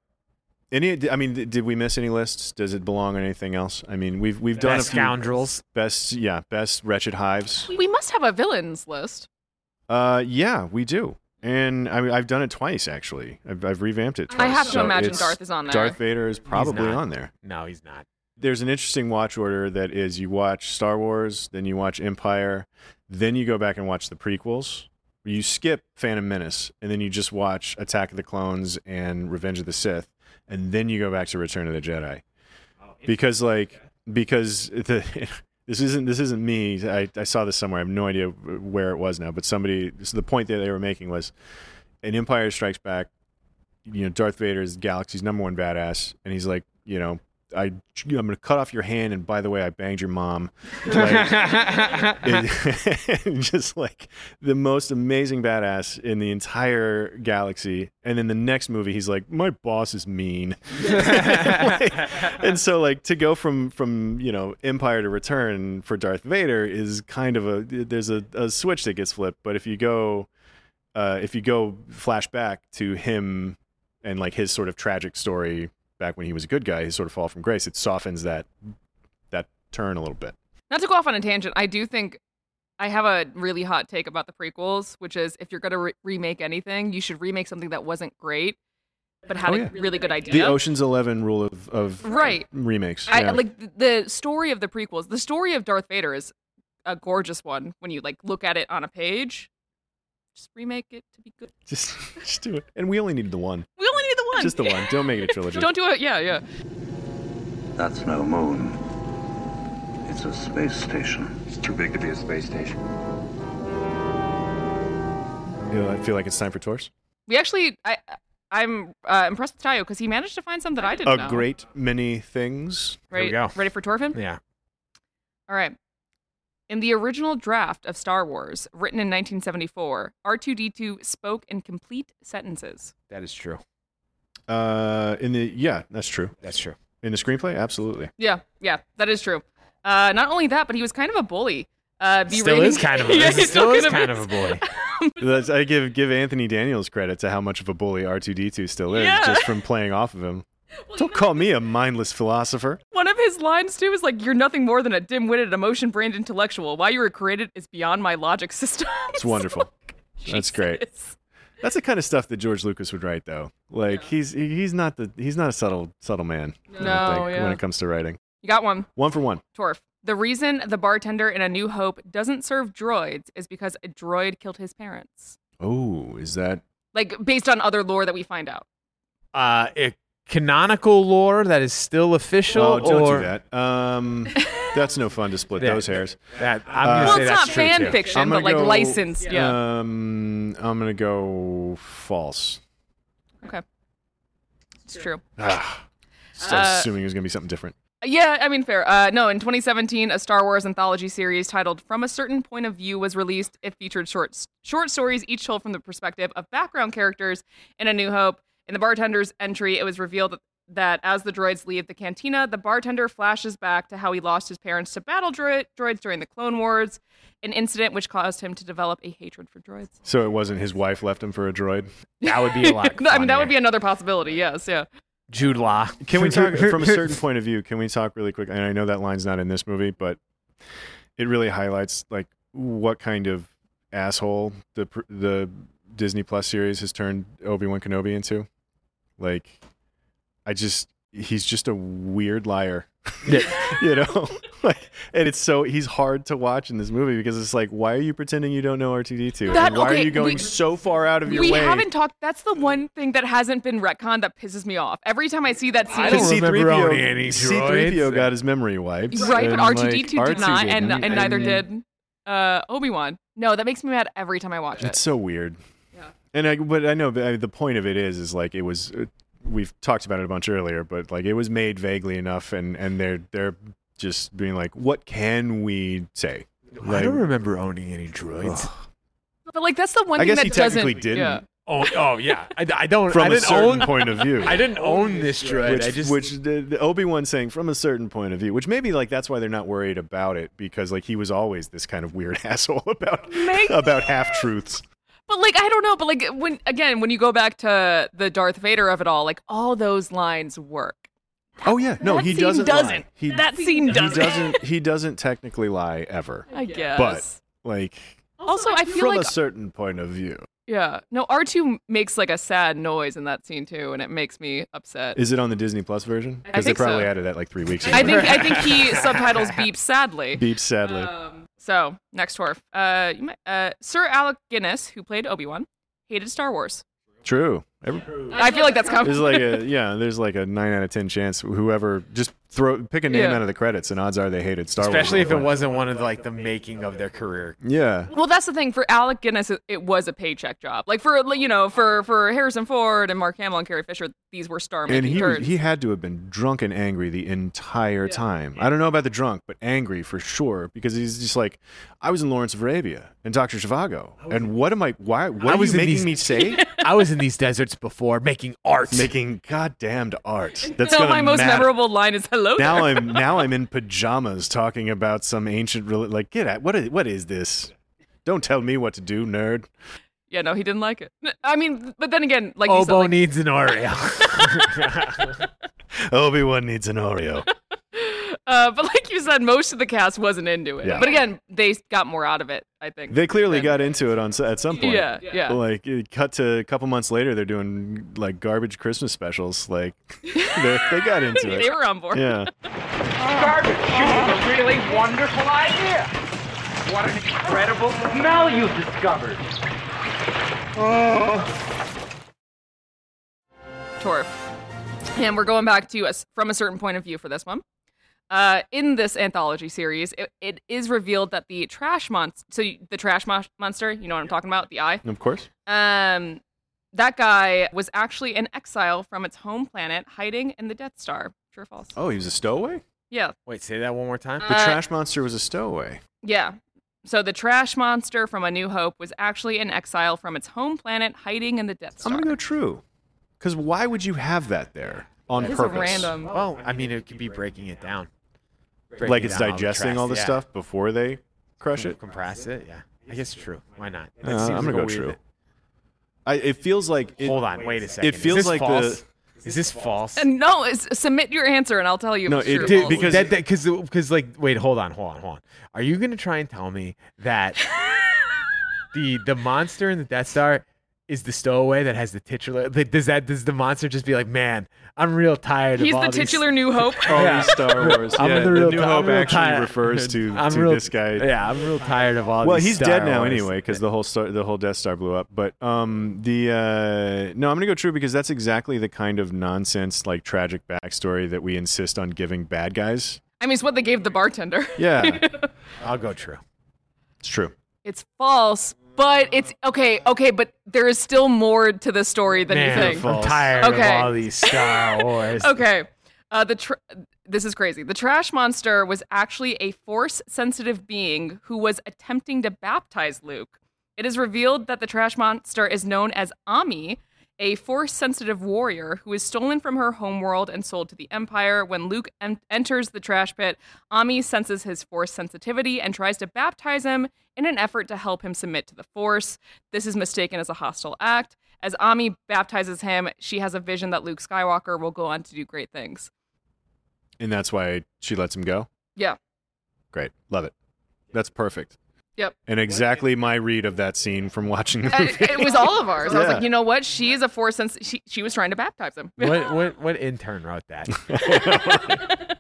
Any? I mean, did did we miss any lists? Does it belong on anything else? I mean, we've we've done Best a few scoundrels. best yeah best wretched hives. we must have a villains list. Uh, yeah, we do. And I mean, I've done it twice actually. I've, I've revamped it. Twice. I have to So imagine it's- Darth is on there. Darth Vader is probably not. on there. No, he's not. There's an interesting watch order that is you watch Star Wars, then you watch Empire, then you go back and watch the prequels. You skip Phantom Menace, and then you just watch Attack of the Clones and Revenge of the Sith, and then you go back to Return of the Jedi. Because like because the this isn't this isn't me. I, I saw this somewhere. I have no idea where it was now, but somebody. So the point that they were making was, in Empire Strikes Back, you know, Darth Vader is galaxy's number one badass, and he's like, you know, I I'm going to cut off your hand, and by the way, I banged your mom. Like, it- just like the most amazing badass in the entire galaxy. And then the next movie, he's like, my boss is mean. Like, and so like to go from from you know Empire to Return for Darth Vader is kind of a there's a, a switch that gets flipped. But if you go uh, if you go flashback to him and like his sort of tragic story back when he was a good guy, his sort of fall from grace, it softens that that turn a little bit. Not to go off on a tangent, I do think I have a really hot take about the prequels, which is if you're going to re- remake anything, you should remake something that wasn't great, but had Oh, a really good idea. The Ocean's Eleven rule of, of Right. remakes. I yeah. like the story of the prequels. The story of Darth Vader is a gorgeous one when you like look at it on a page. Just remake it to be good. just just do it. And we only needed the one. We only need the one. Just the one. Don't make it a trilogy. Don't do it. Yeah, yeah. That's no moon. It's a space station. It's too big to be a space station. You know, I feel like it's time for tours. We actually, I, I'm uh, impressed with Tayo because he managed to find some that I didn't A know. great many things. Ready, ready for Torfin? Yeah. All right. In the original draft of Star Wars, written in 1974, R2D2 spoke in complete sentences. That is true. Uh, in the yeah, that's true. That's true. In the screenplay, absolutely. Yeah, yeah, that is true. Uh, not only that, but he was kind of a bully. Uh, Still is kind of a, Yeah, this he's still is kind kind of of a bully. That's, I give give Anthony Daniels credit to how much of a bully R two D two still is, Yeah. just from playing off of him. Don't call me a mindless philosopher. One of his lines too is like, "You're nothing more than a dim-witted, emotion-brained intellectual. Why you were created is beyond my logic system." It's wonderful. That's great. That's the kind of stuff that George Lucas would write, though. Like he's he's not the he's not a subtle subtle man. No, think, yeah. when it comes to writing. You got one. One for one. Torf. The reason the bartender in A New Hope doesn't serve droids is because a droid killed his parents. Oh, is that Like based on other lore that we find out. Uh, a canonical lore that is still official. Oh, don't or do that. Um, that's no fun to split Yeah, those hairs. that- I'm Uh, gonna Well, say it's that's not true, fan too. fiction, I'm but gonna like go- licensed. Yeah. Um, I'm gonna go false. Okay. It's true. Ah, just Uh, assuming it was gonna be something different. Yeah, I mean, fair. Uh, no, in 2017, a Star Wars anthology series titled "From a Certain Point of View" was released. It featured short short stories, each told from the perspective of background characters in A New Hope. In the bartender's entry, it was revealed that, that as the droids leave the cantina, the bartender flashes back to how he lost his parents to battle droid, droids during the Clone Wars, an incident which caused him to develop a hatred for droids. So it wasn't his wife left him for a droid. That would be a lot. I mean, that would be another possibility. Yes, yeah. Jude Law. Can we talk from a certain point of view? Can we talk really quick? And I know that line's not in this movie, but it really highlights like what kind of asshole the the Disney Plus series has turned Obi Wan Kenobi into. Like, I just he's just a weird liar. you know, like, and it's so he's hard to watch in this movie because it's like, why are you pretending you don't know R two D two? That- Why okay, are you going we- so far out of your we way? We haven't talked. That's the one thing that hasn't been retconned that pisses me off. Every time I see that scene, Because remember owning C-3PO, any C-3PO droids. got his memory wiped. right, but and, R two like, D two R2 did not, and didn't. and neither And did uh, Obi Wan. No, that makes me mad every time I watch it. It's so weird. Yeah. And I, but I know but the point of it is, is like it was. We've talked about it a bunch earlier, but like it was made vaguely enough, and and they're they're just being like, what can we say? I don't remember owning any droids. But like that's the one I thing guess that he technically doesn't. didn't. Yeah. Oh, oh yeah. I, I don't. From I a didn't certain own, point of view. I didn't own this droid. which, I just which the, the Obi-Wan saying from a certain point of view, which maybe like that's why they're not worried about it because like he was always this kind of weird asshole about Make- about half truths. But like I don't know. But like when again when you go back to the Darth Vader of it all, like all those lines work. Oh yeah, no, That he scene doesn't. doesn't. Lie. He, That scene doesn't. doesn't. He doesn't technically lie ever. I guess. But like Also, I feel from like a certain point of view, yeah. No, R two makes like a sad noise in that scene too, and it makes me upset. is it on the Disney Plus version? Because they think so. probably added that like three weeks ago. I think I think he subtitles beeps sadly. beeps sadly. Um, so next dwarf, uh, you might, uh, Sir Alec Guinness, who played Obi Wan, hated Star Wars. True. Every, I feel like that's coming. there's like a yeah, there's like a nine out of ten chance whoever just throw pick a name Yeah. out of the credits, and odds are they hated Star Wars. Especially if it wasn't one of the, like the making of their career. Yeah. Well, that's the thing for Alec Guinness. it- It was a paycheck job. Like for you know, for for Harrison Ford and Mark Hamill and Carrie Fisher, these were star And making he turns. he had to have been drunk and angry the entire time. I don't know about the drunk, but angry for sure because he's just like, I was in Lawrence of Arabia and Doctor Zhivago, and what am I? Why? What I are was you in making these- me say? I was in these deserts before making art. making goddamned art. That's no, my most matter. memorable line is "Hello." Now there." I'm now I'm in pajamas talking about some ancient reli- like get at what is what is this? Don't tell me what to do, nerd. Yeah, no, he didn't like it. I mean, but then again, like you said, like, needs an Oreo. Obi Wan needs an Oreo. Uh, but like you said, most of the cast wasn't into it. Yeah. But again, they got more out of it. I think. They clearly than- got into it on at some point. Yeah, yeah. Like it cut to a couple months later, they're doing like garbage Christmas specials. Like they they got into it. They were on board. Yeah. Garbage is a really wonderful idea. What an incredible smell you've discovered. Oh. Torf. And we're going back to us from a certain point of view for this one. Uh, in this anthology series, it, it is revealed that the trash monster, so you- the trash mo- monster, you know what I'm talking about, the eye. Of course. Um, that guy was actually in exile from its home planet, hiding in the Death Star. True or false? Oh, he was a stowaway. Yeah, Wait, say that one more time. The Uh, trash monster was a stowaway. yeah. So the trash monster from A New Hope was actually in exile from its home planet, hiding in the Death Star. I'm gonna go true. Because why would you have that there on It is a purpose? random. Well, I mean, it could be breaking it down. Breaking Like it's down, digesting compress- all this yeah. stuff before they crush it. Compress it. Yeah, I guess true. Why not? Uh, seems I'm gonna a go true. I, it feels like. It, Hold on, wait a second. It feels Is this like false? the. Is this false? And no, it's, submit your answer and I'll tell you. No, it did- false. because- that because because like wait hold on hold on hold on are you gonna try and tell me that the the monster in the Death Star is the stowaway that has the titular like, does that does the monster just be like man I'm real tired He's of all this He's the these- titular New Hope. All Yeah. these Star Wars. I'm yeah, the real New ti- I'm Hope real actually tired- refers to, I'm to real- this guy. yeah I'm real tired of all this. well, these he's Star dead now Wars. anyway because the whole star, the whole Death Star blew up. But um, the uh, no, I'm gonna go true because that's exactly the kind of nonsense, like tragic backstory that we insist on giving bad guys. I mean, it's what they gave the bartender. Yeah, I'll go true it's true. It's false, but it's okay. Okay, but there is still more to the story than man you think. I'm tired Okay. of all these Star Wars Okay. Uh, the tr- this is crazy. The trash monster was actually a force sensitive being who was attempting to baptize Luke. It is revealed that the trash monster is known as Omi, a force sensitive warrior who is stolen from her homeworld and sold to the Empire. When Luke en- enters the trash pit, Omi senses his force sensitivity and tries to baptize him in an effort to help him submit to the force. This is mistaken as a hostile act. As Omi baptizes him, she has a vision that Luke Skywalker will go on to do great things. And that's why she lets him go. Yeah. Great, love it. That's perfect. Yep. And exactly my read of that scene from watching the Uh, movie. it was all of ours. I was Yeah. like, you know what? She is a force sense. She, she was trying to baptize him. what what what intern wrote that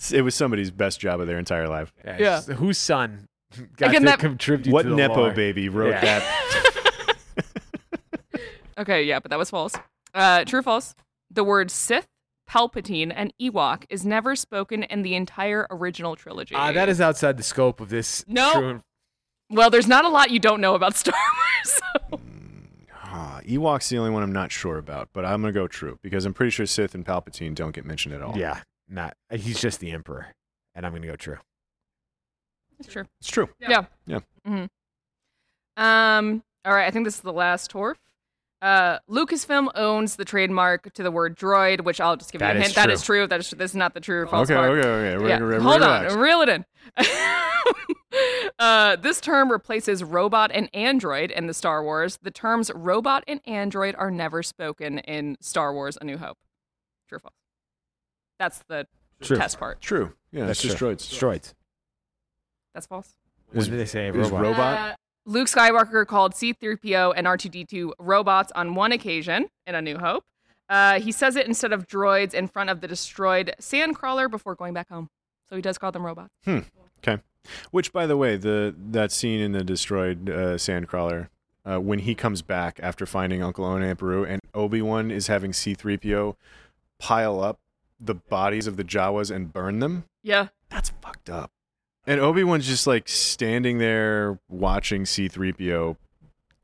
it was somebody's best job of their entire life. yeah, Yeah. just whose son got Again, to that- contribute What to the nepo lore? baby wrote Yeah. that? Okay, yeah, but that was false. Uh, true or false? The word Sith, Palpatine, and Ewok is never spoken in the entire original trilogy. Ah, that is outside the scope of this. No. true- Well, there's not a lot you don't know about Star Wars. so- Ah, Ewok's the only one I'm not sure about, but I'm gonna go true because I'm pretty sure Sith and Palpatine don't get mentioned at all. Yeah, not. He's just the emperor, and I'm gonna go true. It's true. it's true. Yeah. Yeah. hmm Um. All right. I think this is the last Torf. Uh, Lucasfilm owns the trademark to the word droid, which I'll just give That you a is hint. That true. is true. That is this is not the true or false Okay, part. okay, okay. We're- Yeah. we're- Hold relax. on, reel it in. uh, this term replaces robot and android in the Star Wars. The terms robot and android are never spoken in Star Wars: A New Hope. True or false? That's the True. test part. True. Yeah, That's it's just true. droids. Droids. That's false. What did they say? is Robot. robot? Uh, Luke Skywalker called C3PO and R2D2 robots on one occasion in A New Hope. Uh, he says it instead of droids in front of the destroyed sandcrawler before going back home. So he does call them robots. Hmm. Okay. Which, by the way, the that scene in the destroyed uh, sandcrawler uh, when he comes back after finding Uncle Owen and Aunt Beru, and Obi Wan is having C-3PO pile up the bodies of the Jawas and burn them. Yeah. That's fucked up. And Obi Wan's just like standing there watching C-3PO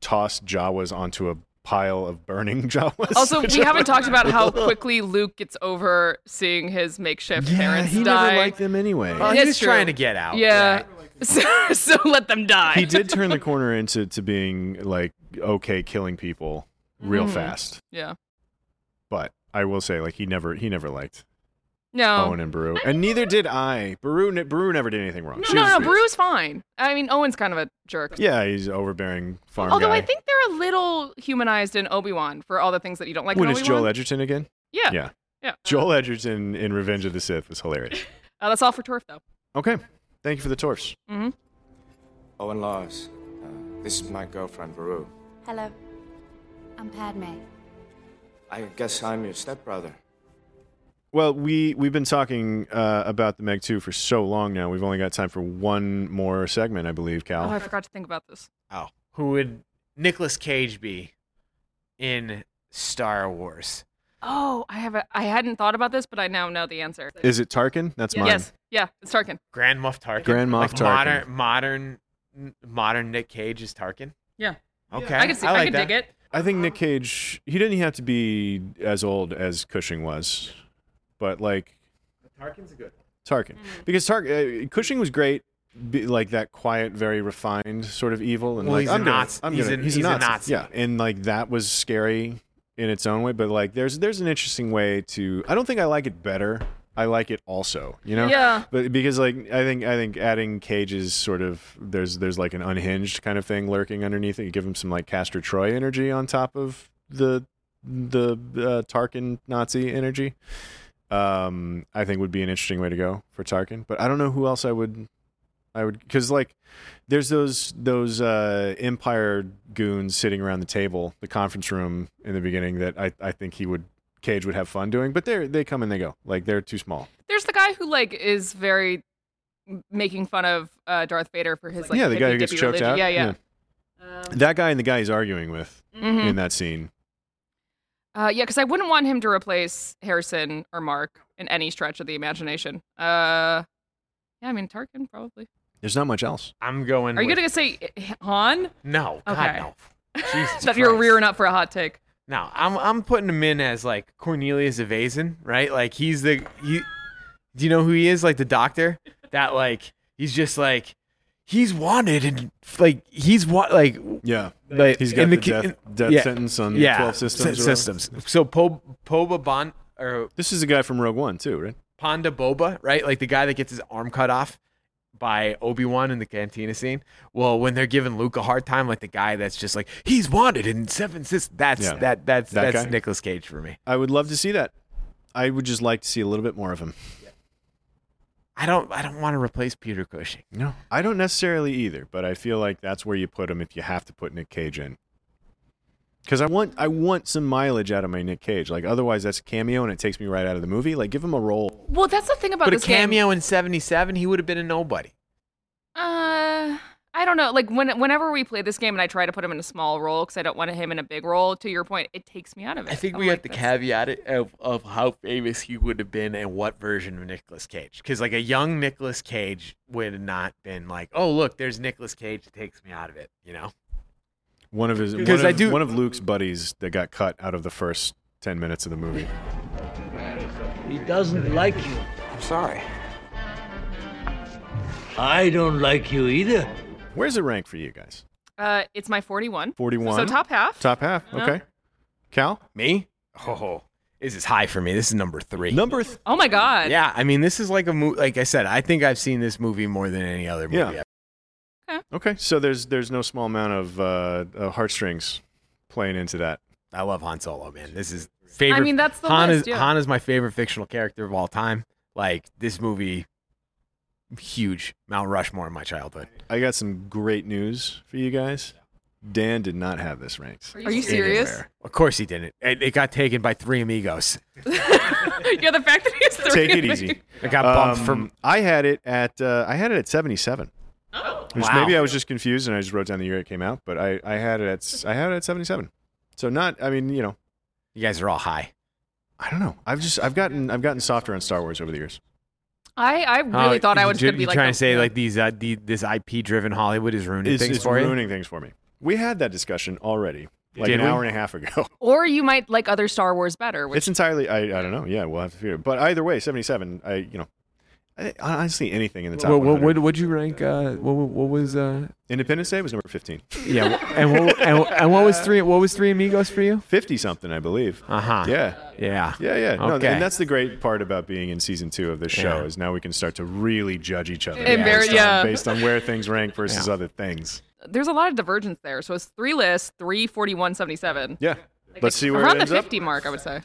toss Jawas onto a pile of burning Jawas. Also, we haven't talked about how quickly Luke gets over seeing his makeshift Yeah, parents he die. never liked them anyway. Well, he was true. trying to get out. Yeah. So, so let them die. he did turn the corner into to being like okay killing people real Mhm. fast. Yeah. But I will say, like he never he never liked No. Owen and Beru, and neither did I. Beru ne- Beru never did anything wrong. No, She no, was- no. Beru's fine. I mean, Owen's kind of a jerk. Yeah, he's overbearing farm Although guy. I think they're a little humanized in Obi Wan for all the things that you don't like. when in is Joel Obi-Wan. Edgerton again? Yeah. yeah. Yeah. Joel Edgerton in Revenge of the Sith was hilarious. Uh, that's all for Torf, though. Okay, thank you for the torfs. Mm-hmm. Owen Lars, uh, this is my girlfriend, Beru. Hello. I'm Padme. I guess I'm your stepbrother. Well, we we've been talking uh, about the Meg Two for so long now. We've only got time for one more segment, I believe, Cal. Oh, I forgot to think about this. Oh, who would Nicolas Cage be in Star Wars? Oh, I have a. I hadn't thought about this, but I now know the answer. Is it Tarkin? That's mine. Yes. Yeah, it's Tarkin. Grand Moff Tarkin. Grand Moff like Tarkin. Modern, modern, modern Nick Cage is Tarkin. Yeah. Okay, I could see. I, like could that. dig it. I think Nick Cage. He didn't have to be as old as Cushing was, but like Tarkin's good. Tarkin, because Tar- uh, Cushing was great, be, like that quiet, very refined sort of evil, and Well, like he's a I'm gonna, Nazi. I'm He's gonna, a- he's, he's a a Nazi. Nazi. yeah, and like that was scary in its own way, but like there's there's an interesting way to. I don't think I like it better. I like it also, you know. Yeah. But because like I think I think adding Cage's sort of there's there's like an unhinged kind of thing lurking underneath it. You give him some like Castor Troy energy on top of the the uh, Tarkin Nazi energy. Um, I think would be an interesting way to go for Tarkin. But I don't know who else I would I would because like there's those those uh, Empire goons sitting around the table, the conference room in the beginning that I I think he would Cage would have fun doing. But they're they come and they go. Like they're too small. There's the guy who like is very making fun of uh, Darth Vader for his like yeah, the guy who gets choked religion. out. Yeah, yeah. that guy and the guy he's arguing with Mhm. in that scene. Uh, yeah, because I wouldn't want him to replace Harrison or Mark in any stretch of the imagination. Uh, yeah, I mean Tarkin probably. There's not much else. I'm going. Are you with- gonna say Han? No, God, Okay. no. Jesus that you're rearing up for a hot take. No, I'm I'm putting him in as like Cornelius Evazan, right? Like he's the he. Do you know who he is? Like the doctor that like he's just like he's wanted and like he's what like Yeah. like He's got in the ki- death- in- death sentence on 12 systems sy- systems. So po, Poba Bon or This is a guy from Rogue One too, right? Ponda Baba, right? Like the guy that gets his arm cut off by Obi Wan in the cantina scene. Well, when they're giving Luke a hard time, like the guy that's just like he's wanted in seven systems. That's Yeah. that that's That that's guy? Nicolas Cage for me. I would love to see that. I would just like to see a little bit more of him. I don't I don't want to replace Peter Cushing. No, I don't necessarily either, but I feel like that's where you put him if you have to put Nick Cage in. Because I want I want some mileage out of my Nick Cage. Like otherwise, that's a cameo and it takes me right out of the movie. Like give him a role. Well, that's the thing about But a this game. cameo in '77, he would have been a nobody. Uh, I don't know. Like when whenever we play this game and I try to put him in a small role because I don't want him in a big role. To your point, it takes me out of it. I think I'm we like, have to that's- caveat it of, of how famous he would have been and what version of Nicolas Cage. Because like a young Nicolas Cage would have not been like, oh look, there's Nicolas Cage that takes me out of it. You know. One of his one Because of, I do- one of Luke's buddies that got cut out of the first ten minutes of the movie. He doesn't like you. I'm sorry. I don't like you either. Where's it rank for you guys? Uh, it's my 41. Forty-one. So top half. Top half. Yeah. Okay. Cal. Me? Oh, this is high for me. This is number three. Number. Th- Oh my god. yeah, I mean, this is like a movie. Like I said, I think I've seen this movie more than any other movie. Yeah. I've- Okay. So there's there's no small amount of uh, uh, heartstrings playing into that. I love Han Solo, man. This is favorite. I mean, that's the Han list, is yeah. Han is my favorite fictional character of all time. Like this movie, huge Mount Rushmore in my childhood. I got some great news for you guys. Dan did not have this ranked. Are you serious? Anywhere. Of course he didn't. It, it got taken by three amigos. yeah, the fact that he's three. Take it easy. I got bumped Um, from. I had it at uh, I had it at 77. Which Wow. maybe I was just confused and I just wrote down the year it came out, but I, I had it at I had it at 77. So not I mean, you know, You guys are all high. I don't know. I've just I've gotten I've gotten softer on Star Wars over the years. I, I really Oh, thought I you- was going to be you like trying to say yeah. like these uh, the, this IP driven Hollywood is ruining It's, things it's for you? ruining things for me. We had that discussion already, like Did an we? hour and a half ago. Or you might like other Star Wars better. Which It's entirely I, I don't know. Yeah, we'll have to figure it. But either way, 77, I you know, I, honestly anything in the top What, what, what, would you rank? Uh, what, what what was? Uh, Independence Day was number 15. yeah, and what, and, and what was three? What was Three Amigos for you? 50 something, I believe. Uh huh. Yeah. Yeah. Yeah, yeah. No, Okay. and that's the great part about being in season two of this show Yeah. is now we can start to really judge each other And very- based, yeah. on, based on where things rank versus Yeah. other things. there's a lot of divergence there. So it's three lists, three forty one seventy seven. 41, 77. Yeah. Let's see where Around it ends the up. 50 mark, I would say.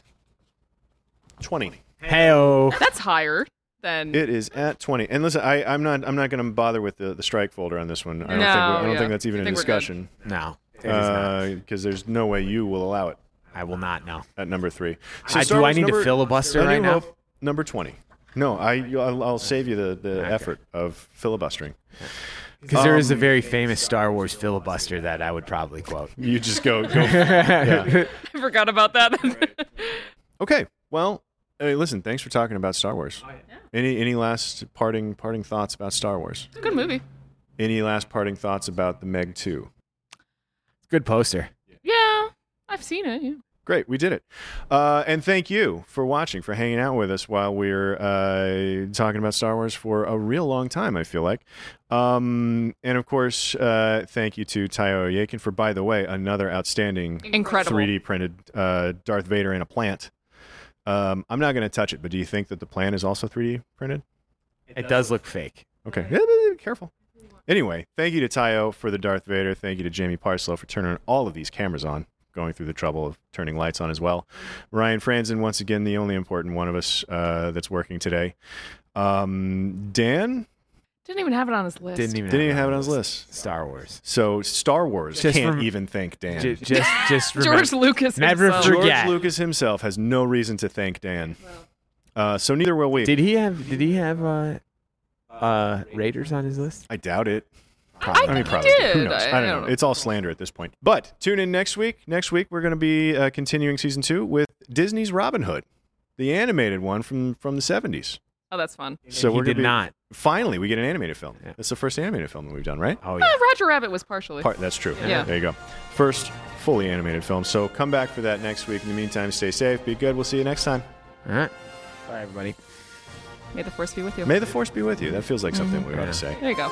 20. Heyo. That's higher than. It is at 20. And listen, I, I'm not I'm not going to bother with the, the strike folder on this one. I don't, think, No, I don't yeah. think that's even I a think we're discussion. No, it is not. Because there's no way you will allow it I will not know. at number three. Uh, Star do I Wars need to filibuster right now? Hope, Number 20. No, I, I'll, I'll save you the, the effort of filibustering. Because there is a Um, very famous Star Wars filibuster that I would probably quote. You just go. go yeah. I forgot about that. Okay. Well, hey, listen. Thanks for talking about Star Wars. Oh, Any any last parting parting thoughts about Star Wars? Good movie. Any last parting thoughts about the Meg Two? Good poster. Yeah, I've seen it. Yeah. Great, we did it. Uh, and thank you for watching, for hanging out with us while we're uh, talking about Star Wars for a real long time, I feel like. Um, and of course, uh, thank you to Tayo Oyekan for, by the way, another outstanding Incredible. 3D printed uh, Darth Vader in a plant. Um, I'm not going to touch it, but do you think that the plan is also 3D printed? It does look fake. Okay. Yeah, but be careful. Anyway, thank you to Tayo for the Darth Vader. Thank you to Jamie Parslow for turning all of these cameras on, going through the trouble of turning lights on as well. Ryan Franzen, once again, the only important one of us uh, that's working today. Um, Dan Didn't even have it on his list. Didn't even didn't even have it on his list. Star Wars. So Star Wars Just can't rem- even thank Dan. Ju- just, just George remember- Lucas Never himself. George forget. Lucas himself has no reason to thank Dan. Uh, so neither will we. Did he have? Did he have uh, uh, Raiders on his list? I doubt it. I mean, think he probably. Who knows? I- I, I don't don't know. know. It's all slander at this point. But tune in next week. Next week we're going to be uh, continuing season two with Disney's Robin Hood, the animated one from from the seventies. Oh, that's fun. So we're did be, not. Finally, we get an animated film. That's the first animated film that we've done, right? Oh Uh, Roger Rabbit was partially. Part, that's true. Yeah. There you go. First fully animated film. So come back for that next week. In the meantime, stay safe. Be good. We'll see you next time. All right. Bye, everybody. May the force be with you. May the force be with you. That feels like something Mhm. we ought to say. There you go.